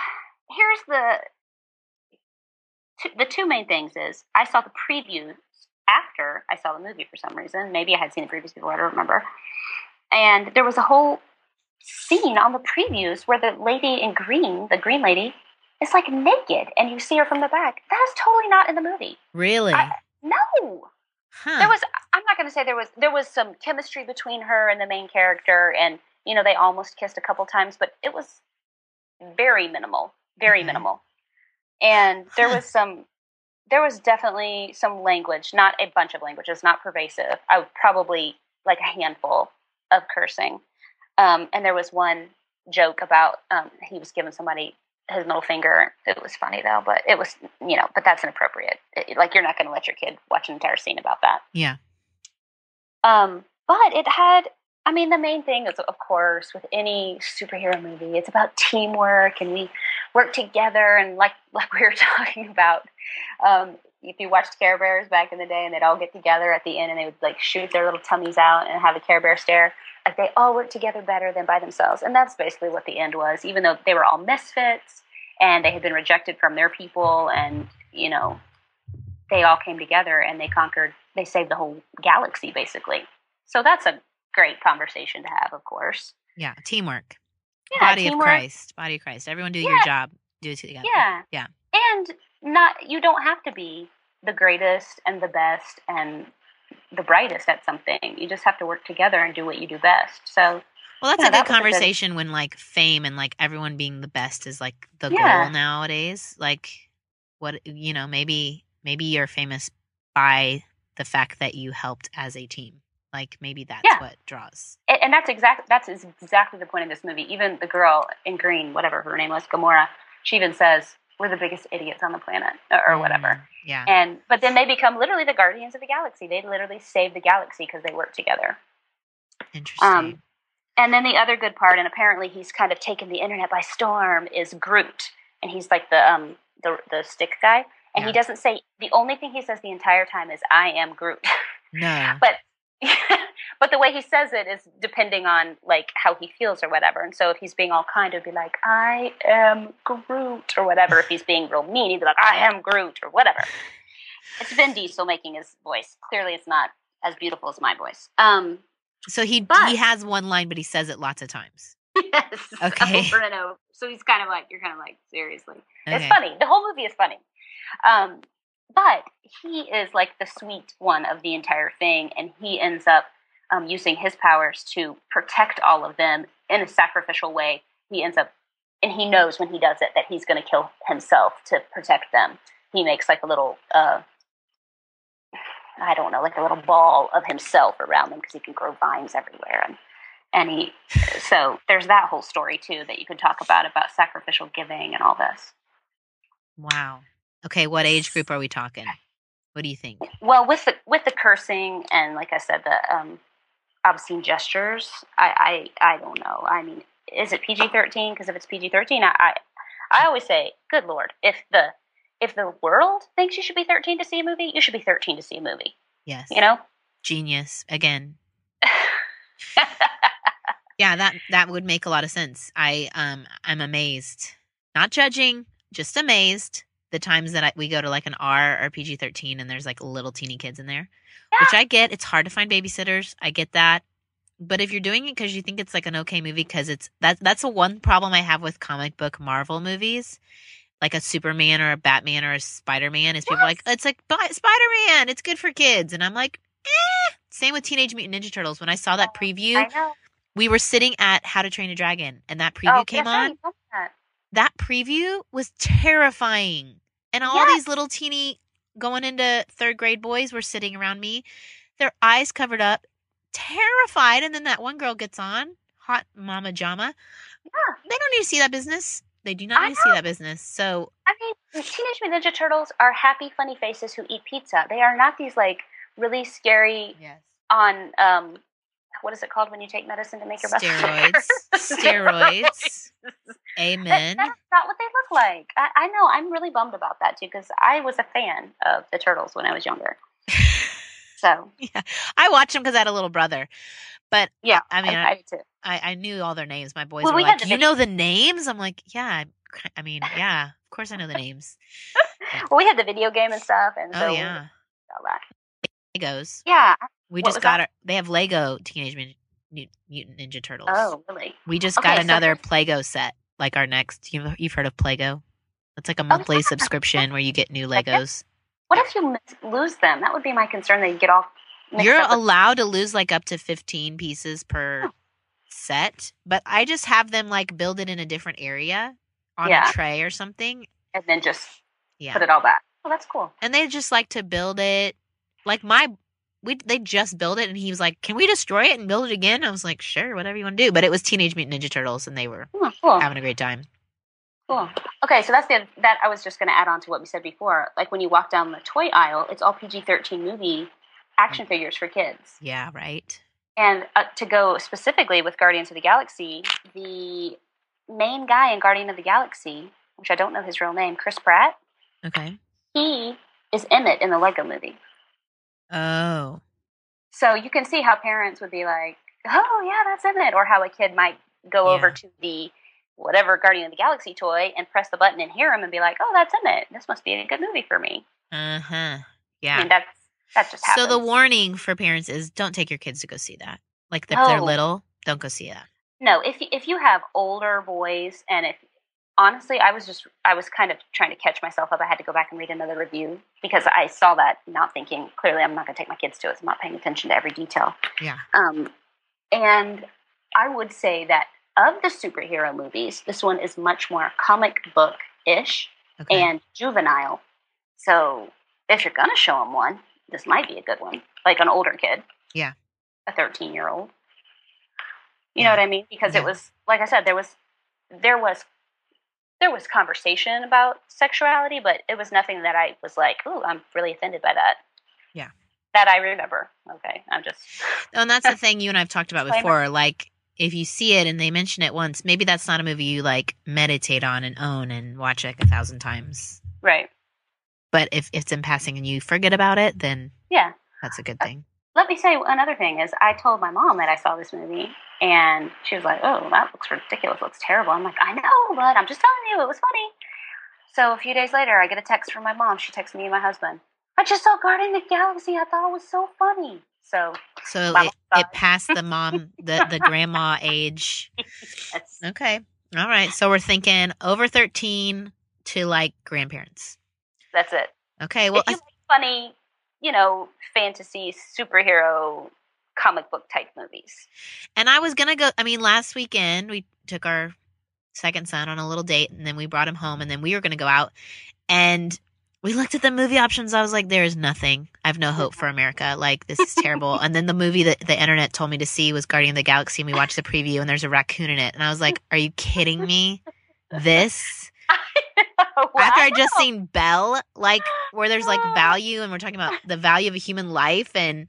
here's the two, the two main things is I saw the previews after I saw the movie for some reason. Maybe I had seen the previews before. I don't remember. And there was a whole scene on the previews where the lady in green, the green lady, is like naked, and you see her from the back. That is totally not in the movie. Really? I- No. huh. There was I'm not going to say there was there was some chemistry between her and the main character and you know they almost kissed a couple times but it was very minimal, very Okay. minimal. And there was <laughs> some, there was definitely some language, not a bunch of languages, not pervasive. I would probably like a handful of cursing. Um, and there was one joke about um, he was giving somebody his middle finger. It was funny though, but it was you know, but that's inappropriate. It- like you're not going to let your kid watch an entire scene about that. Yeah. Um, but it had, I mean, the main thing is, of course, with any superhero movie, it's about teamwork and we work together. And like, <laughs> like we were talking about, um, if you watched Care Bears back in the day and they'd all get together at the end and they would like shoot their little tummies out and have a Care Bear stare, like they all work together better than by themselves. And that's basically what the end was, even though they were all misfits and they had been rejected from their people and, you know, they all came together and they conquered, they saved the whole galaxy basically. So that's a great conversation to have, of course. Yeah. Teamwork. Yeah, Body of. Christ. Body of Christ. Everyone do your job. Do it together. Yeah. Yeah. And not you don't have to be the greatest and the best and the brightest at something. You just have to work together and do what you do best. So Well, that's Yeah, a that good a good- conversation when like fame and like everyone being the best is like the Yeah. goal nowadays. Like, what you know, maybe maybe you're famous by the fact that you helped as a team. Like maybe that's Yeah. what draws. and and that's exactly that's exactly the point of this movie. Even the girl in green, whatever her name was, Gamora, she even says, "We're the biggest idiots on the planet," or, or whatever. Mm, yeah. And but then they become literally the guardians of the galaxy. They literally save the galaxy because they work together. Interesting. Um, and then the other good part, and apparently he's kind of taken the internet by storm, is Groot, and he's like the um the the stick guy, and Yeah. he doesn't say the only thing he says the entire time is "I am Groot," <laughs> no. but <laughs> but the way he says it is depending on like how he feels or whatever. And so if he's being all kind, it'd be like "I am Groot" or whatever. If he's being real mean, he'd be like "I am Groot" or whatever. It's Vin Diesel making his voice. Clearly, it's not as beautiful as my voice. Um, So he but- he has one line, but he says it lots of times. <laughs> Yes. Okay. Over and over. So he's kind of like, you're kind of like, seriously. It's funny. The whole movie is funny. Um, but he is like the sweet one of the entire thing, and he ends up um, using his powers to protect all of them in a sacrificial way. He ends up, and he knows when he does it that he's going to kill himself to protect them. He makes like a little, uh, I don't know, like a little ball of himself around them because he can grow vines everywhere. And and he so there's that whole story too that you could talk about about sacrificial giving and all this Wow. Okay, what age group are we talking? What do you think? well with the with the cursing and like i said the um obscene gestures i i, I don't know i mean is it pg-13 because if it's pg-13 I, I i always say good lord if the if the world thinks you should be 13 to see a movie you should be 13 to see a movie Yes. you know Genius again. <laughs> Yeah, that that would make a lot of sense. I um I'm amazed. Not judging, just amazed the times that I, we go to like an R or PG-13 and there's like little teeny kids in there. Which I get, it's hard to find babysitters. I get that. But if you're doing it cuz you think it's like an okay movie cuz it's that that's the one problem I have with comic book Marvel movies. Like a Superman or a Batman or a Spider-Man is people are like it's like Spider-Man, it's good for kids and I'm like, "Eh." Same with Teenage Mutant Ninja Turtles. When I saw that preview, i know we were sitting at How to Train a Dragon, and that preview oh, came yes, on. you told me that. That preview was terrifying, and all these little teeny going into third grade boys were sitting around me, their eyes covered up, terrified. And then that one girl gets on, hot Mama Jama. Yeah. They don't need to see that business. They do not I need to see that business. So I mean, Teenage Mutant Ninja Turtles are happy, funny faces who eat pizza. They are not these like really scary yes, on um, what is it called when you take medicine to make your breath <laughs> <laughs> steroids, steroids. That- Amen. that's not what they look like. I, I know. I'm really bummed about that too because I was a fan of the turtles when I was younger. <laughs> So yeah, I watched them because I had a little brother. But yeah, I mean, I, I too. I, I knew all their names. My boys Well, were we like, "You big- know the names?" I'm like, "Yeah." I- I mean, yeah, of course I know the names. <laughs> Well, we had the video game and stuff, and oh, so oh we yeah, all that. Legos. Yeah. We What just got that? our. They have Lego Teenage Mut- Mut- Mutant Ninja Turtles. Oh, really? we just Okay, got another this- Plego set. Like our next, you've, you've heard of Plego? It's like a monthly Oh, yeah. subscription where you get new Legos. What if you lose them? That would be my concern. That you get all. mixed You're with- allowed to lose like up to 15 pieces per Oh. set, but I just have them like build it in a different area on Yeah. a tray or something. and then just Yeah. put it all back. Oh, that's cool. and they just like to build it like my we they just built it and he was like can we destroy it and build it again i was like sure whatever you want to do but it was teenage mutant ninja turtles and they were Oh, cool. having a great time Cool. Okay, so that's the that I was just going to add on to what we said before. Like when you walk down the toy aisle, it's all PG thirteen movie action figures for kids. yeah right And uh, to go specifically with Guardians of the Galaxy, the main guy in Guardian of the Galaxy, which I don't know his real name, Chris Pratt, okay he is Emmett in the Lego Movie. Oh So you can see how parents would be like, "Oh yeah, that's in it. or how a kid might go over to the whatever Guardian of the Galaxy toy and press the button and hear him and be like, "Oh, that's in it. This must be a good movie for me." uh-huh I yeah mean, that's that just happens. so the warning for parents is don't take your kids to go see that like if they're little don't go see that No, if if you have older boys, and if honestly, I was just I was kind of trying to catch myself up. I had to go back and read another review because I saw that, not thinking clearly I'm not going to take my kids to it. So I'm not paying attention to every detail. Yeah. Um, and I would say that of the superhero movies, this one is much more comic book ish okay and juvenile. So if you're going to show them one, this might be a good one, like an older kid. Yeah. A 13 year old. You Yeah. know what I mean? Because Yeah. it was, like I said, there was, there was, there was conversation about sexuality, but it was nothing that I was like, "Ooh, I'm really offended by that." Yeah. That I remember. Okay, I'm just Oh, and that's the <laughs> thing you and I've talked about before. Like, if you see it and they mention it once, maybe that's not a movie you like meditate on and own and watch like a thousand times. right. But if it's in passing and you forget about it, then Yeah. that's a good thing. Let me say another thing is I told my mom that I saw this movie and she was like, "Oh, that looks ridiculous. Looks terrible." I'm like, "I know, but I'm just telling you, it was funny." So a few days later, I get a text from my mom. She texts me and my husband. I just saw Guardian of the Galaxy. I thought it was so funny. So So it, it passed the mom, the, the grandma <laughs> age. that's Okay. All right. So we're thinking over 13 to like grandparents. that's it. Okay. Well, if you like funny, you know, fantasy superhero comic book type movies. And I was gonna go. I mean, last weekend we took our second son on a little date, and then we brought him home, and then we were gonna go out, and we looked at the movie options. I was like, "There is nothing. I have no hope for America. Like this is terrible." and then the movie that the internet told me to see was Guardian of the Galaxy, and we watched the preview, and there's a raccoon in it, and I was like, "Are you kidding me? This." <laughs> <laughs> After I just seen Belle, like where there's like <gasps> value, and we're talking about the value of a human life, and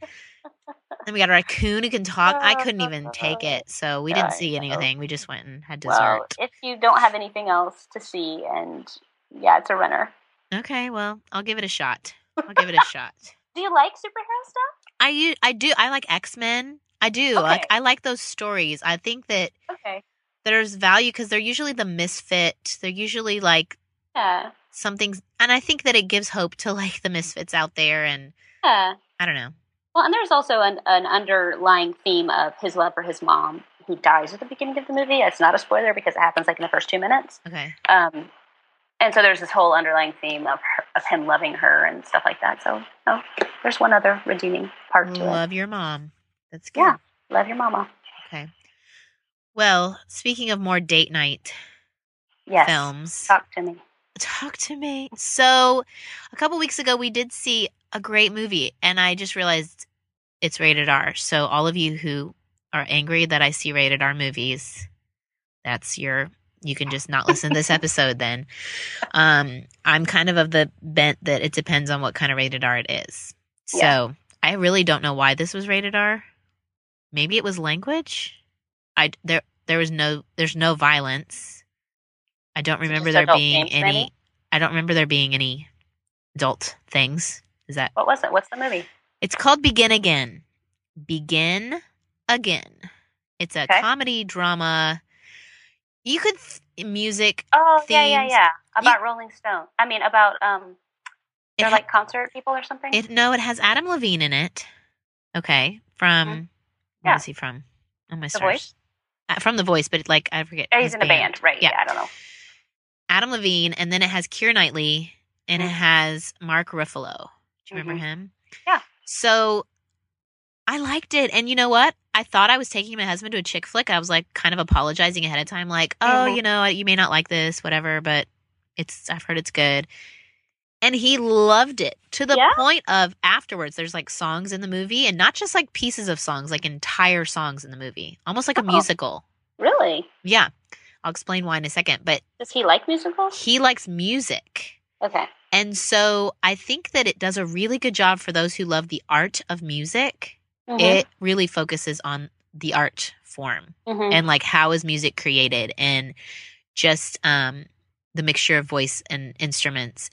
then we got a raccoon who can talk. I couldn't even take it, <laughs> so we didn't see anything. We just went and had well, dessert. if you don't have anything else to see, and yeah, it's a runner. Okay, well, I'll give it a shot. I'll give it a shot. <laughs> Do you like superhero stuff? I I do. I like X Men. I do. Like I like those stories. I think that Okay. there's value because they're usually the misfit. They're usually like Yeah. something, and I think that it gives hope to like the misfits out there. And Yeah. I don't know. Well, and there's also an, an underlying theme of his love for his mom, who dies at the beginning of the movie. It's not a spoiler because it happens like in the first two minutes. Okay. Um, and so there's this whole underlying theme of her, of him loving her and stuff like that. So, oh, there's one other redeeming part to it. Love your mom. That's good. Yeah. Love your mama. Okay. Well, speaking of more date night Yes. films, Talk to me. Talk to me. So, a couple weeks ago, we did see a great movie, and I just realized it's rated R. So, all of you who are angry that I see rated R movies, that's your. You can just not listen to this <laughs> episode then. Um, I'm kind of of the bent that it depends on what kind of rated R it is. So Yeah. I really don't know why this was rated R. Maybe it was language. I there there was no there's no violence. I don't remember there being any. maybe? I don't remember there being any adult things. Is that? What was it? What's the movie? It's called Begin Again. Begin Again. It's a Okay. comedy drama. You could th- music. Oh, yeah, yeah, yeah. About Rolling Stone. I mean, about um, they're ha- like concert people or something. it no, it has Adam Levine in it. Okay, from Mhm. Yeah. is he from? Oh my The stars. Voice? Uh, from the voice, but like I forget. He's in a band, right? Yeah. Yeah. I don't know. Adam Levine, and then it has Keira Knightley, and it Mhm. has Mark Ruffalo. Do you remember Mhm. him? Yeah. So I liked it. And you know what? I thought I was taking my husband to a chick flick. I was like kind of apologizing ahead of time, like, oh, Mhm. you know, you may not like this, whatever, but it's, I've heard it's good. And he loved it to the Yeah? point of afterwards, there's like songs in the movie and not just like pieces of songs, like entire songs in the movie, almost like a Oh. musical. Really? Yeah. I'll explain why in a second, but Does he like musicals? he likes music. Okay. And so I think that it does a really good job for those who love the art of music. Mhm. It really focuses on the art form Mhm. and like how is music created and just um the mixture of voice and instruments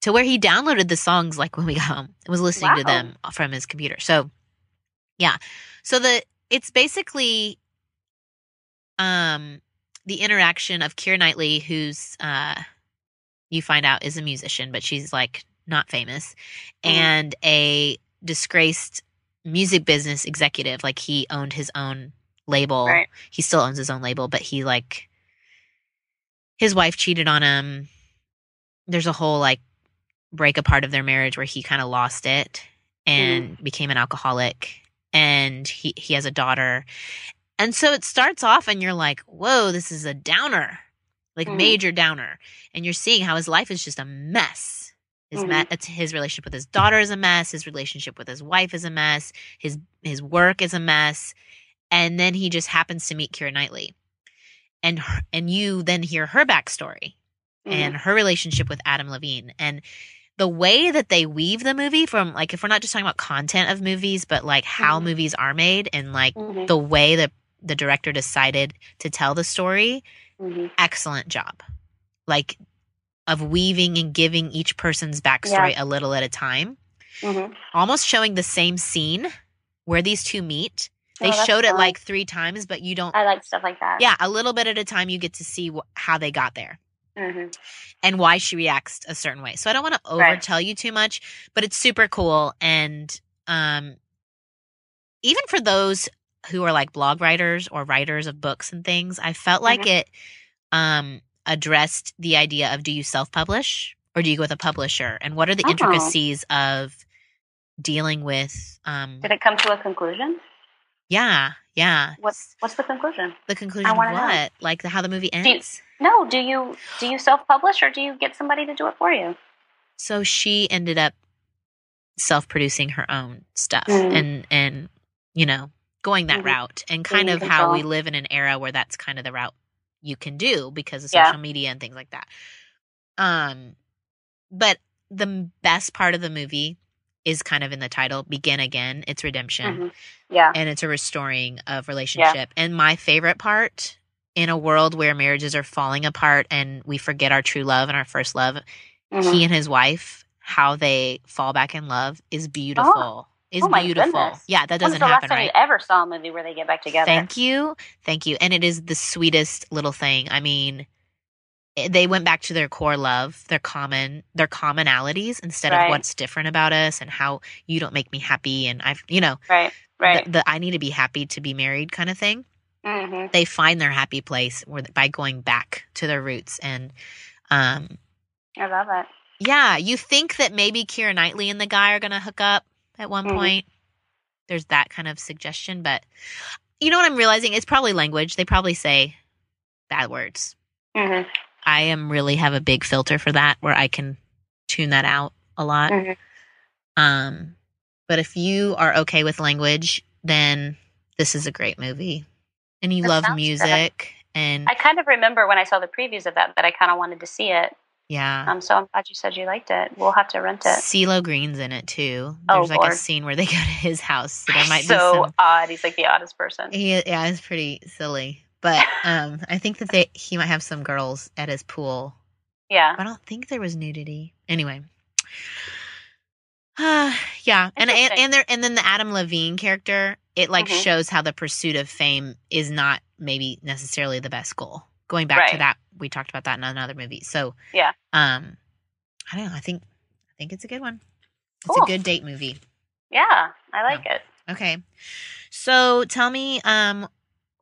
to where he downloaded the songs like when we got home and was listening to them from his computer. So yeah. So the it's basically um the interaction of Keira Knightley who's uh you find out is a musician but she's like not famous Mhm. and a disgraced music business executive like he owned his own label Right. he still owns his own label but he like his wife cheated on him there's a whole like break apart of their marriage where he kind of lost it and became an alcoholic and he he has a daughter and so it starts off and you're like whoa this is a downer like Mhm. major downer and you're seeing how his life is just a mess his Mhm. me- it's his relationship with his daughter is a mess his relationship with his wife is a mess his his work is a mess and then he just happens to meet Keira Knightley and her, and you then hear her backstory Mhm. and her relationship with Adam Levine and the way that they weave the movie from like if we're not just talking about content of movies but like how Mhm. movies are made and like Mhm. the way that the director decided to tell the story Mhm. excellent job like of weaving and giving each person's backstory a little at a time Mhm. almost showing the same scene where these two meet they Oh, showed it like three times but you don't I like stuff like that. yeah a little bit at a time you get to see wh- how they got there Mhm. and why she reacts a certain way. So I don't want to Right. overtell you too much, but it's super cool. And um, even for those who are like blog writers or writers of books and things, I felt like Mhm. it um, addressed the idea of do you self publish or do you go with a publisher? And what are the Oh. intricacies of dealing with, um, Did it come to a conclusion? yeah, yeah. What's what's the conclusion? the conclusion of wanna know. what? Like the, how the movie you- ends? No, do you do you self publish or do you get somebody to do it for you? so she ended up self-producing her own stuff Mm. and and you know going that Mhm. route and kind of how we live in an era where that's kind of the route you can do because of Yeah. social media and things like that um but the best part of the movie is kind of in the title begin again it's redemption Mhm. Yeah. and it's a restoring of relationship. And my favorite part in a world where marriages are falling apart and we forget our true love and our first love, Mhm. he and his wife, how they fall back in love is beautiful. Is Oh beautiful. goodness. Yeah, that doesn't the happen, last time right? you ever saw a movie where they get back together? Thank you. Thank you. And it is the sweetest little thing. I mean, eh, they went back to their core love, their common, their commonalities instead of what's different about us and how you don't make me happy and I've, you know, Right. Right. the, the I need to be happy to be married kind of thing. hmm They find their happy place where, by going back to their roots. And um, I love it. yeah, you think that maybe Keira Knightley and the guy are going to hook up at one Mhm. point. There's that kind of suggestion, but you know what I'm realizing? It's probably language. They probably say bad words. hmm I am really have a big filter for that where I can tune that out a lot. Mhm. Um, but if you are okay with language, then this is a great movie. And you That love sounds good. music and I kind of remember when I saw the previews of that that I kind of wanted to see it. Yeah. Um, so I'm glad you said you liked it. We'll have to rent it. CeeLo Green's in it too. Oh, There's like a scene where they go to his house. So there <laughs> might so be some odd. He's like the oddest person. he, yeah, it's pretty silly. But <laughs> um I think that they he might have some girls at his pool. Yeah. I don't think there was nudity. Anyway. Uh, <sighs> yeah, and, and and there and then the Adam Levine character, it like Mhm. shows how the pursuit of fame is not maybe necessarily the best goal. Going back to that, we talked about that in another movie. So Yeah. um, I don't know. I think I think it's a good one. It's Cool. a good date movie. Yeah. I like it. Okay, so tell me, um,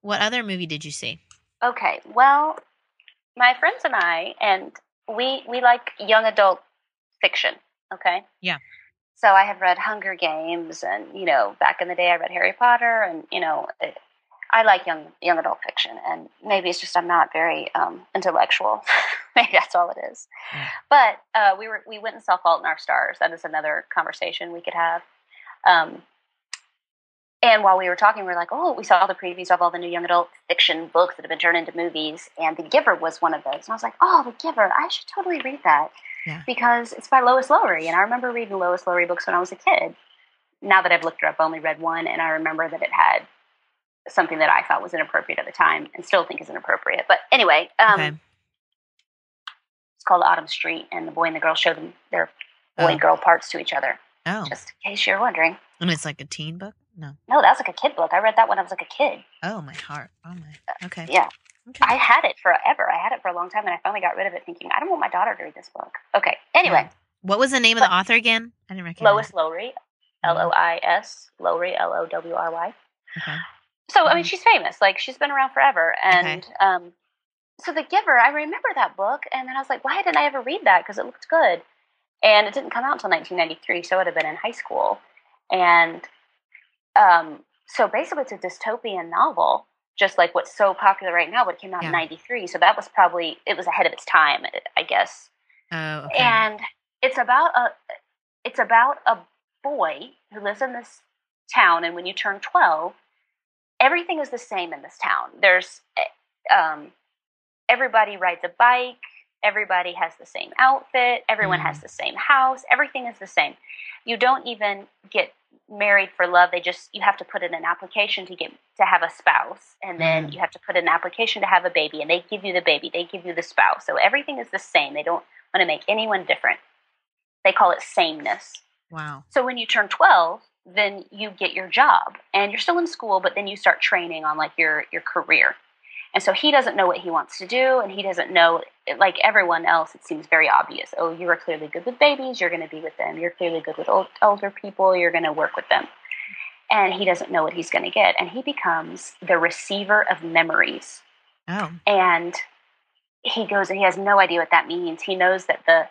what other movie did you see? Okay. Well, my friends and I, and we we like young adult fiction. Okay. Yeah. So I have read Hunger Games, and you know, back in the day, I read Harry Potter, and you know, I like young young adult fiction, and maybe it's just I'm not very um, intellectual. <laughs> maybe that's all it is. But uh, we were we went and saw Fault in Our Stars. That is another conversation we could have. Um, and while we were talking, we were like, "Oh, we saw the previews of all the new young adult fiction books that have been turned into movies, and The Giver was one of those." And I was like, "Oh, The Giver! I should totally read that Yeah. because it's by Lois Lowry, and I remember reading Lois Lowry books when I was a kid. Now that I've looked her up, I only read one, and I remember that it had something that I thought was inappropriate at the time, and still think is inappropriate. But anyway, um, Okay. it's called Autumn Street, and the boy and the girl show them their boy Oh. and girl parts to each other. Oh, Just in case you're wondering. and it's like a teen book. No. No, that was like a kid book. I read that when I was like a kid. Oh, my heart. Oh my. Okay. Yeah. Okay. I had it forever. I had it for a long time, and I finally got rid of it, thinking I don't want my daughter to read this book. Okay. Anyway, What was the name of the author again? I didn't recognize. Lois Lowry, L O I S, Lowry, L O W R Y. Okay. So I mean, Mhm. she's famous. Like she's been around forever, and um, so The Giver. I remember that book, and then I was like, why didn't I ever read that? Because it looked good, and it didn't come out until 1993, so I would have been in high school, and um, so basically, it's a dystopian novel, just like what's so popular right now. But it came out in '93, so that was probably it was ahead of its time, I guess. Oh, okay. And it's about a it's about a boy who lives in this town, and when you turn twelve, everything is the same in this town. There's eh, um, everybody rides a bike. Everybody has the same outfit. Everyone has the same house. Everything is the same. You don't even get married for love. They just you have to put in an application to get to have a spouse, and then Mm. you have to put in an application to have a baby, and they give you the baby. They give you the spouse. So everything is the same. They don't want to make anyone different. They call it sameness. wow. So when you turn 12, then you get your job and you're still in school, but then you start training on like your, your career. And so he doesn't know what he wants to do and he doesn't know, like everyone else, it seems very obvious. Oh, you are clearly good with babies. You're going to be with them. You're clearly good with old, older people. You're going to work with them. And he doesn't know what he's going to get. And he becomes the receiver of memories Oh. and he goes and he has no idea what that means. He knows that the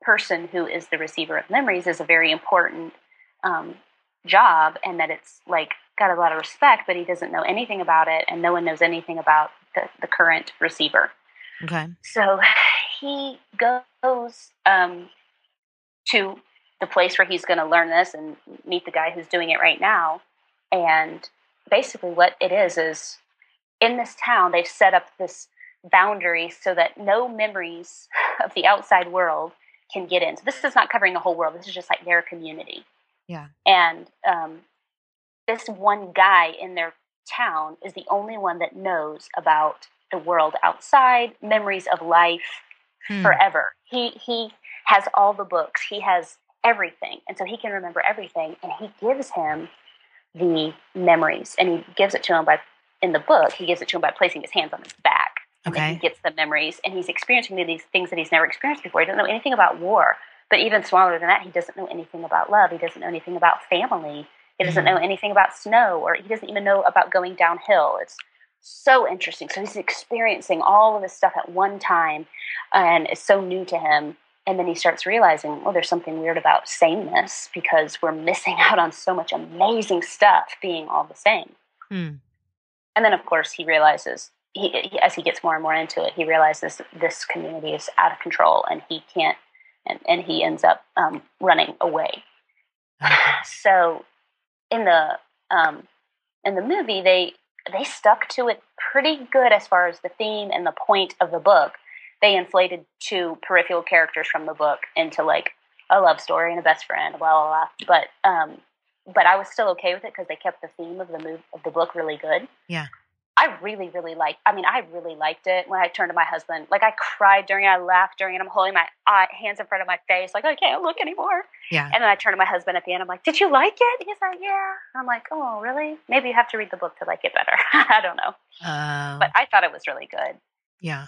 person who is the receiver of memories is a very important um, job and that it's like got a lot of respect, but he doesn't know anything about it, and no one knows anything about the, the current receiver. Okay. So he goes um, to the place where he's going to learn this and meet the guy who's doing it right now. And basically, what it is is in this town, they've set up this boundary so that no memories <laughs> of the outside world can get in. So this is not covering the whole world. This is just like their community. Yeah. And um, this one guy in their town is the only one that knows about the world outside, memories of life Hmm. forever. He he has all the books. He has everything, and so he can remember everything. And he gives him the memories, and he gives it to him by in the book. He gives it to him by placing his hands on his back, and Okay. he gets the memories. And he's experiencing these things that he's never experienced before. He doesn't know anything about war, but even smaller than that, he doesn't know anything about love. He doesn't know anything about family. He doesn't Mhm. know anything about snow, or he doesn't even know about going downhill. It's so interesting. So he's experiencing all of this stuff at one time, and it's so new to him. And then he starts realizing, oh, there's something weird about sameness because we're missing <laughs> out on so much amazing stuff being all the same. Hmm. And then, of course, he realizes, he, as he gets more and more into it, he realizes this community is out of control and he can't, and, and he ends up um, running away. So, in the um, in the movie, they they stuck to it pretty good as far as the theme and the point of the book. They inflated two peripheral characters from the book into like a love story and a best friend, blah blah blah. But um, but I was still okay with it because they kept the theme of the move of the book really good. Yeah. I really, really liked. I mean, I really liked it when I turned to my husband. Like I cried during it, I laughed during it. I'm holding my uh, hands in front of my face, like I can't look anymore. Yeah. And then I turned to my husband at the end. I'm like, "Did you like it?" He's like, "Yeah." I'm like, "Oh, really? Maybe you have to read the book to like it better." <laughs> I don't know, Oh. but I thought it was really good. yeah.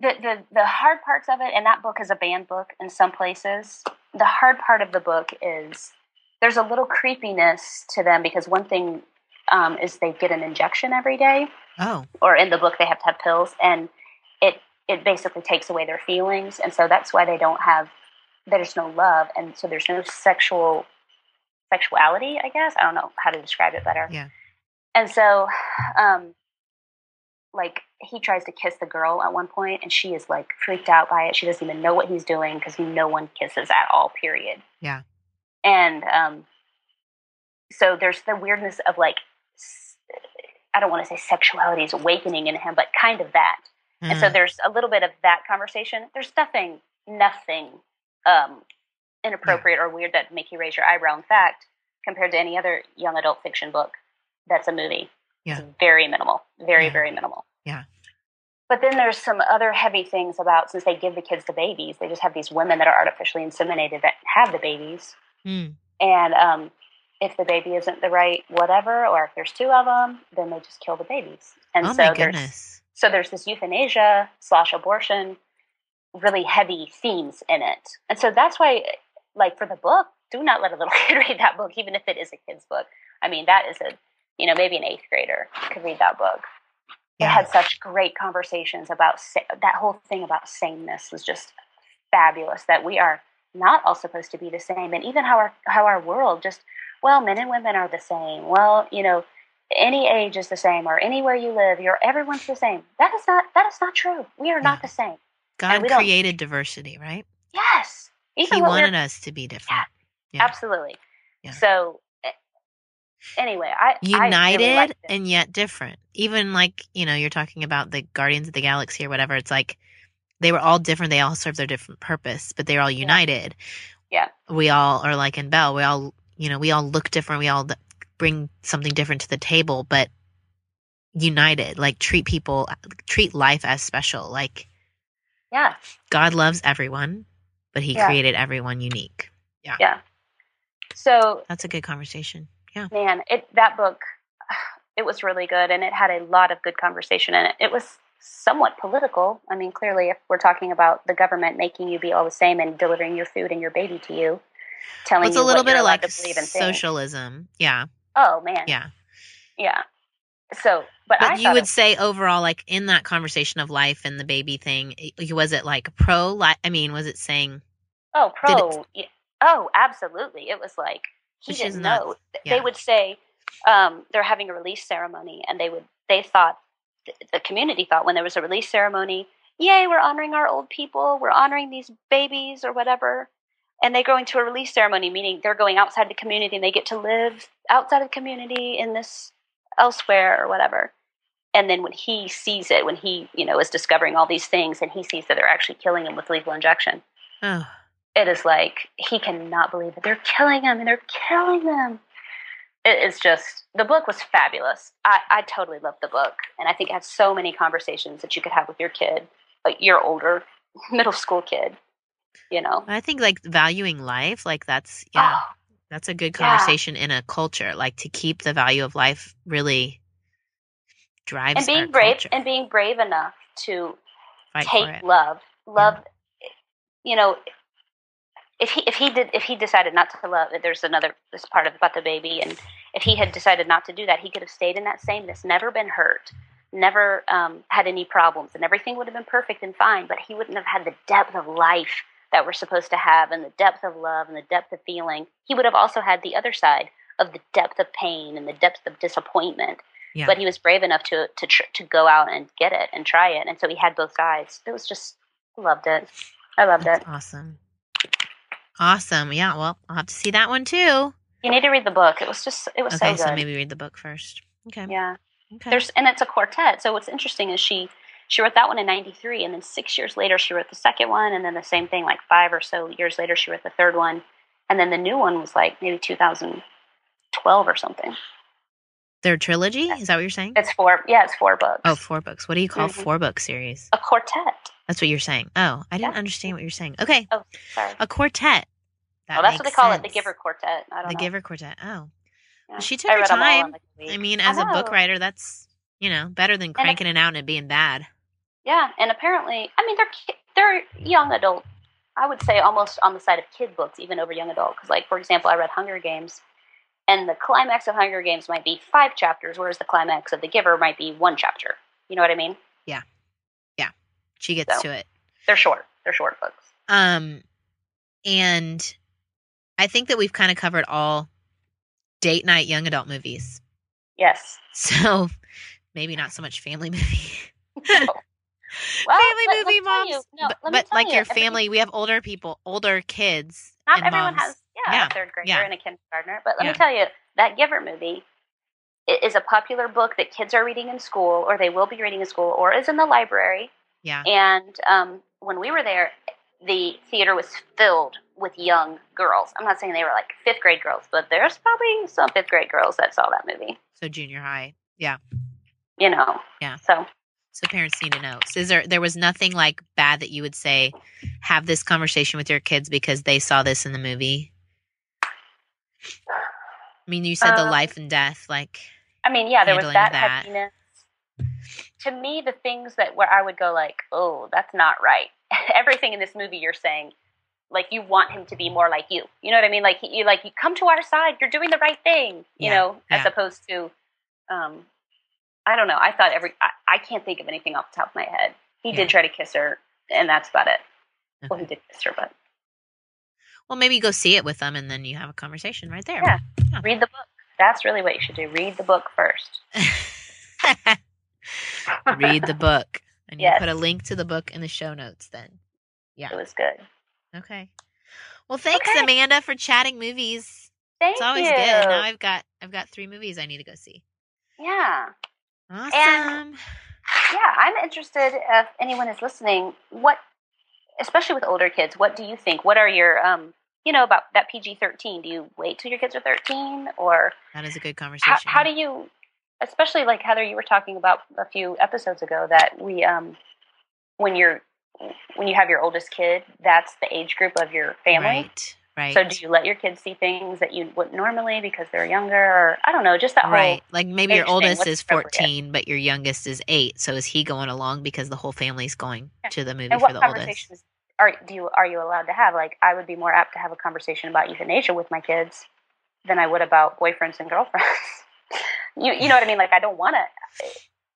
The the the hard parts of it, and that book is a banned book in some places. The hard part of the book is there's a little creepiness to them because one thing um, is they get an injection every day, Oh. or in the book they have to have pills, and it it basically takes away their feelings, and so that's why they don't have there's no love, and so there's no sexual sexuality. I guess I don't know how to describe it better. Yeah. And so, um, like he tries to kiss the girl at one point, and she is like freaked out by it. She doesn't even know what he's doing because no one kisses at all. Period. Yeah. And um, so there's the weirdness of like I don't want to say sexuality is awakening in him, but kind of that. And so Mm. there's a little bit of that conversation. There's nothing, nothing um, inappropriate or weird that make you raise your eyebrow. In fact, compared to any other young adult fiction book, that's a movie. Yeah. It's very minimal, very, Yeah. very minimal. Yeah. But then there's some other heavy things about since they give the kids the babies, they just have these women that are artificially inseminated that have the babies. Mm. And um, if the baby isn't the right whatever, or if there's two of them, then they just kill the babies. And oh so my there's goodness. so there's this euthanasia slash abortion, really heavy themes in it. And so that's why, like for the book, do not let a little <laughs> kid read that book, even if it is a kid's book. I mean, that is a, you know, maybe an eighth grader could read that book. It had such great conversations about that whole thing about sameness was just fabulous. That we are not all supposed to be the same, and even how our how our world just well, men and women are the same. Well, you know, any age is the same, or anywhere you live, you're everyone's the same. That is not that is not true. We are not the same. God created diversity, right? Yes, even he wanted us to be different. Yeah. absolutely. Yeah. So eh, anyway, I I really United and yet different. Even like, you know, you're talking about the Guardians of the Galaxy or whatever. It's like they were all different. They all serve their different purpose, but they're all united. Yeah. We all are like in Belle. We all, you know, we all look different. We all bring something different to the table, but united. Like treat people, treat life as special. Like yeah, God loves everyone, but He Yeah. created everyone unique. Yeah. Yeah. So That's a good conversation. Yeah. man, it that book <sighs> it was really good and it had a lot of good conversation in it. It was somewhat political. I mean, clearly if we're talking about the government making you be all the same and delivering your food and your baby to you, telling Well, it's you a little bit of like to believe and think. socialism. Yeah. Oh man. Yeah. Yeah. So, but, I But you would it- say overall, like in that conversation of life and the baby thing, was it like pro life? I mean, was it saying, Oh, it- pro. yeah. Oh, absolutely. It was like he didn't know. Yeah. They would say um, they're having a release ceremony, and they would they thought the community thought when there was a release ceremony, yay, we're honoring our old people, we're honoring these babies or whatever. And they go into a release ceremony, meaning they're going outside the community and they get to live outside of the community in this elsewhere or whatever. And then when he sees it, when he, you know, is discovering all these things and he sees that they're actually killing him with lethal injection, oh, it is like he cannot believe it. They're killing him and they're killing him. It is just the book was fabulous. I, I totally loved the book, and I think it had so many conversations that you could have with your kid, like your older <laughs> middle school kid. You know, I think like valuing life, like that's, <gasps> yeah, Oh, that's a good Yeah. conversation in a culture. Like to keep the value of life really drives and being brave culture. and being brave enough to Fight take love, love. You know, if he if he did if he decided not to love, there's another this part of about the baby, and if he had decided not to do that, he could have stayed in that sameness, never been hurt, never um, had any problems, and everything would have been perfect and fine. But he wouldn't have had the depth of life that we're supposed to have, and the depth of love, and the depth of feeling. He would have also had the other side of the depth of pain and the depth of disappointment Yeah. but he was brave enough to to tr- to go out and get it and try it, and so he had both sides. It was just I loved it. I loved That's it. awesome. Awesome. Yeah. Well, I'll have to see that one too. You need to read the book. It was just it was Okay. so So, maybe read the book first. Okay. yeah, Okay. there's and it's a quartet. So what's interesting is she she wrote that one in '93, and then six years later she wrote the second one, and then the same thing like five or so years later she wrote the third one, and then the new one was like maybe 2012 or something. Their trilogy? Is that what you're saying? It's four. Yeah, it's four books. Oh, four books. What do you call Mhm. four book series? a quartet. That's what you're saying. Oh, I didn't Yeah. understand what you're saying. Okay. Oh, sorry. A quartet. That oh, that's what they call it, the. Giver Quartet. I don't The know. Giver Quartet. Oh. Yeah. She took I her read 'em all in time. like a week. I mean, as a book writer, that's, you know, better than it- cranking it out and it being bad. Yeah, and apparently, I mean, they're ki- they're young adult. I would say almost on the side of kid books, even over young adult. Because, like for example, I read Hunger Games, and the climax of Hunger Games might be five chapters, whereas the climax of The Giver might be one chapter. You know what I mean? Yeah, yeah. She gets So. to it. They're short. They're short books. Um, And I think that we've kind of covered all date night young adult movies. Yes. <laughs> So maybe not so much family movie. <laughs> Well, family movie moms. you- no, but but like you, your every- family, we have older people, older kids. Not everyone moms. has, yeah, Yeah, a third grader yeah. and a kindergartner. But let Yeah. me tell you, that Giver movie is a popular book that kids are reading in school, or they will be reading in school, or is in the library. Yeah. And um, when we were there, the theater was filled with young girls. I'm not saying they were like fifth grade girls, but there's probably some fifth grade girls that saw that movie. So junior high. Yeah. You know. Yeah. So So parents need to know. So is there there was nothing like bad that you would say have this conversation with your kids because they saw this in the movie? I mean, you said the Uh, life and death, like I mean, yeah, there was that, that. heaviness. To me, the things that where I would go like, oh, that's not right. <laughs> Everything in this movie, you're saying, like you want him to be more like you. You know what I mean? Like he, you like you come to our side. You're doing the right thing. You Yeah, know, as opposed to, um, I don't know. I thought every I, I can't think of anything off the top of my head. He Yeah. did try to kiss her, and that's about it. Well, he did kiss her, but well, maybe go see it with them and then you have a conversation right there. Yeah. read the book. That's really what you should do. Read the book first. <laughs> Read the book. And you put a link to the book in the show notes then. Yeah, it was good. Okay. Well, thanks Okay. Amanda for chatting movies. Thank It's always you. good. Now I've got I've got 3 movies I need to go see. yeah. Awesome. Yeah, I'm interested if anyone is listening, what especially with older kids, what do you think? What are your um you know about that PG thirteen? Do you wait till your kids are thirteen or that is a good conversation. how, how do you especially like Heather you were talking about a few episodes ago that we um when you're when you have your oldest kid, that's the age group of your family. Right. Right. So do you let your kids see things that you wouldn't normally because they're younger or I don't know, just that Right. Like maybe your oldest is 14, but your youngest is 8. So is he going along because the whole family's going Yeah. to the movie and for what the oldest? conversations are do you are you allowed to have? Like I would be more apt to have a conversation about euthanasia with my kids than I would about boyfriends and girlfriends. <laughs> you you know what I mean? Like I don't want to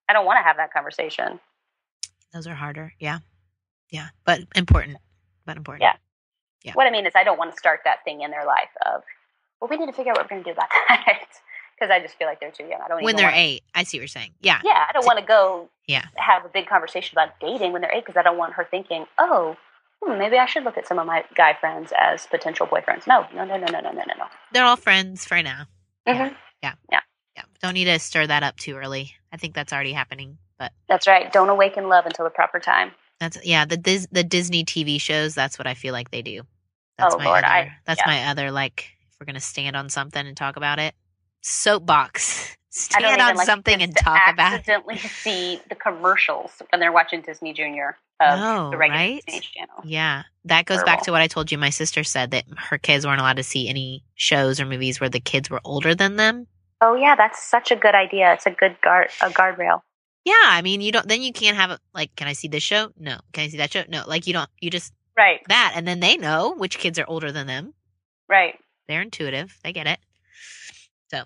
I don't want to have that conversation. Those are harder. Yeah. Yeah. But important. But important. Yeah. Yeah. What I mean is I don't want to start that thing in their life of well we need to figure out what we're going to do about <laughs> that because I just feel like they're too young. I don't When they're wanna, 8. I see what you're saying. Yeah. Yeah, I don't want to go Yeah. have a big conversation about dating when they're eight because I don't want her thinking, oh, hmm, maybe I should look at some of my guy friends as potential boyfriends. No, no, no, no, no, no, no, no, They're all friends for now. no. hmm Yeah. Yeah. Don't need to stir that up too early. I think that's already happening. But That's right. Don't awaken love until the proper time. that's yeah, the Dis- the Disney TV shows, that's what I feel like they do. That's Oh, my Lord, other I- that's yeah. my other like if we're going to stand on something and talk about it. Soapbox. <laughs> Stand on like something and talk about it. accidentally <laughs> see the commercials when they're watching Disney Junior of No, the regular right? Disney Channel. Yeah, that goes back to what I told you. My sister said that her kids weren't allowed to see any shows or movies where the kids were older than them. Oh yeah, that's such a good idea. It's a good guard a guardrail. Yeah, I mean, you don't. Then you can't have it. Like, can I see this show? No. Can I see that show? No. Like, you don't. You just Right, that, and then they know which kids are older than them. right. They're intuitive. They get it. So,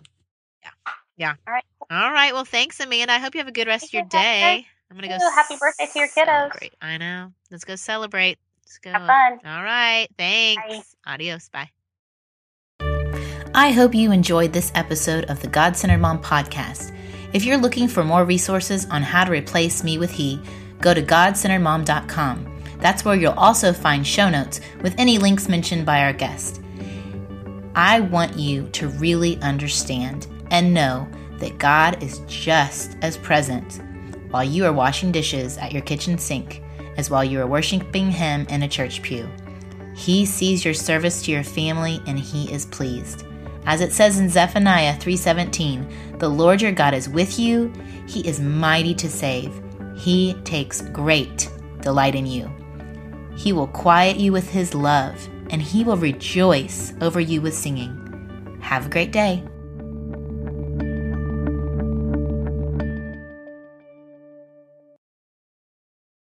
yeah, yeah. All right. All right. Well, thanks, Amanda. I hope you have a good rest of your you, day. I'm gonna go. Ooh, happy birthday to your kiddos. celebrate. I know. Let's go celebrate. Let's go. Have fun. All right. Thanks. Adios. Bye. I hope you enjoyed this episode of the God Centered Mom podcast. If you're looking for more resources on how to replace me with he, go to godcenteredmom.com. That's where you'll also find show notes with any links mentioned by our guest. I want you to really understand and know that God is just as present while you are washing dishes at your kitchen sink as while you are worshiping Him in a church pew. He sees your service to your family and he is pleased. As it says in Zephaniah 3:17, "The Lord your God is with you; he is mighty to save. He takes great delight in you. He will quiet you with his love, and he will rejoice over you with singing." Have a great day.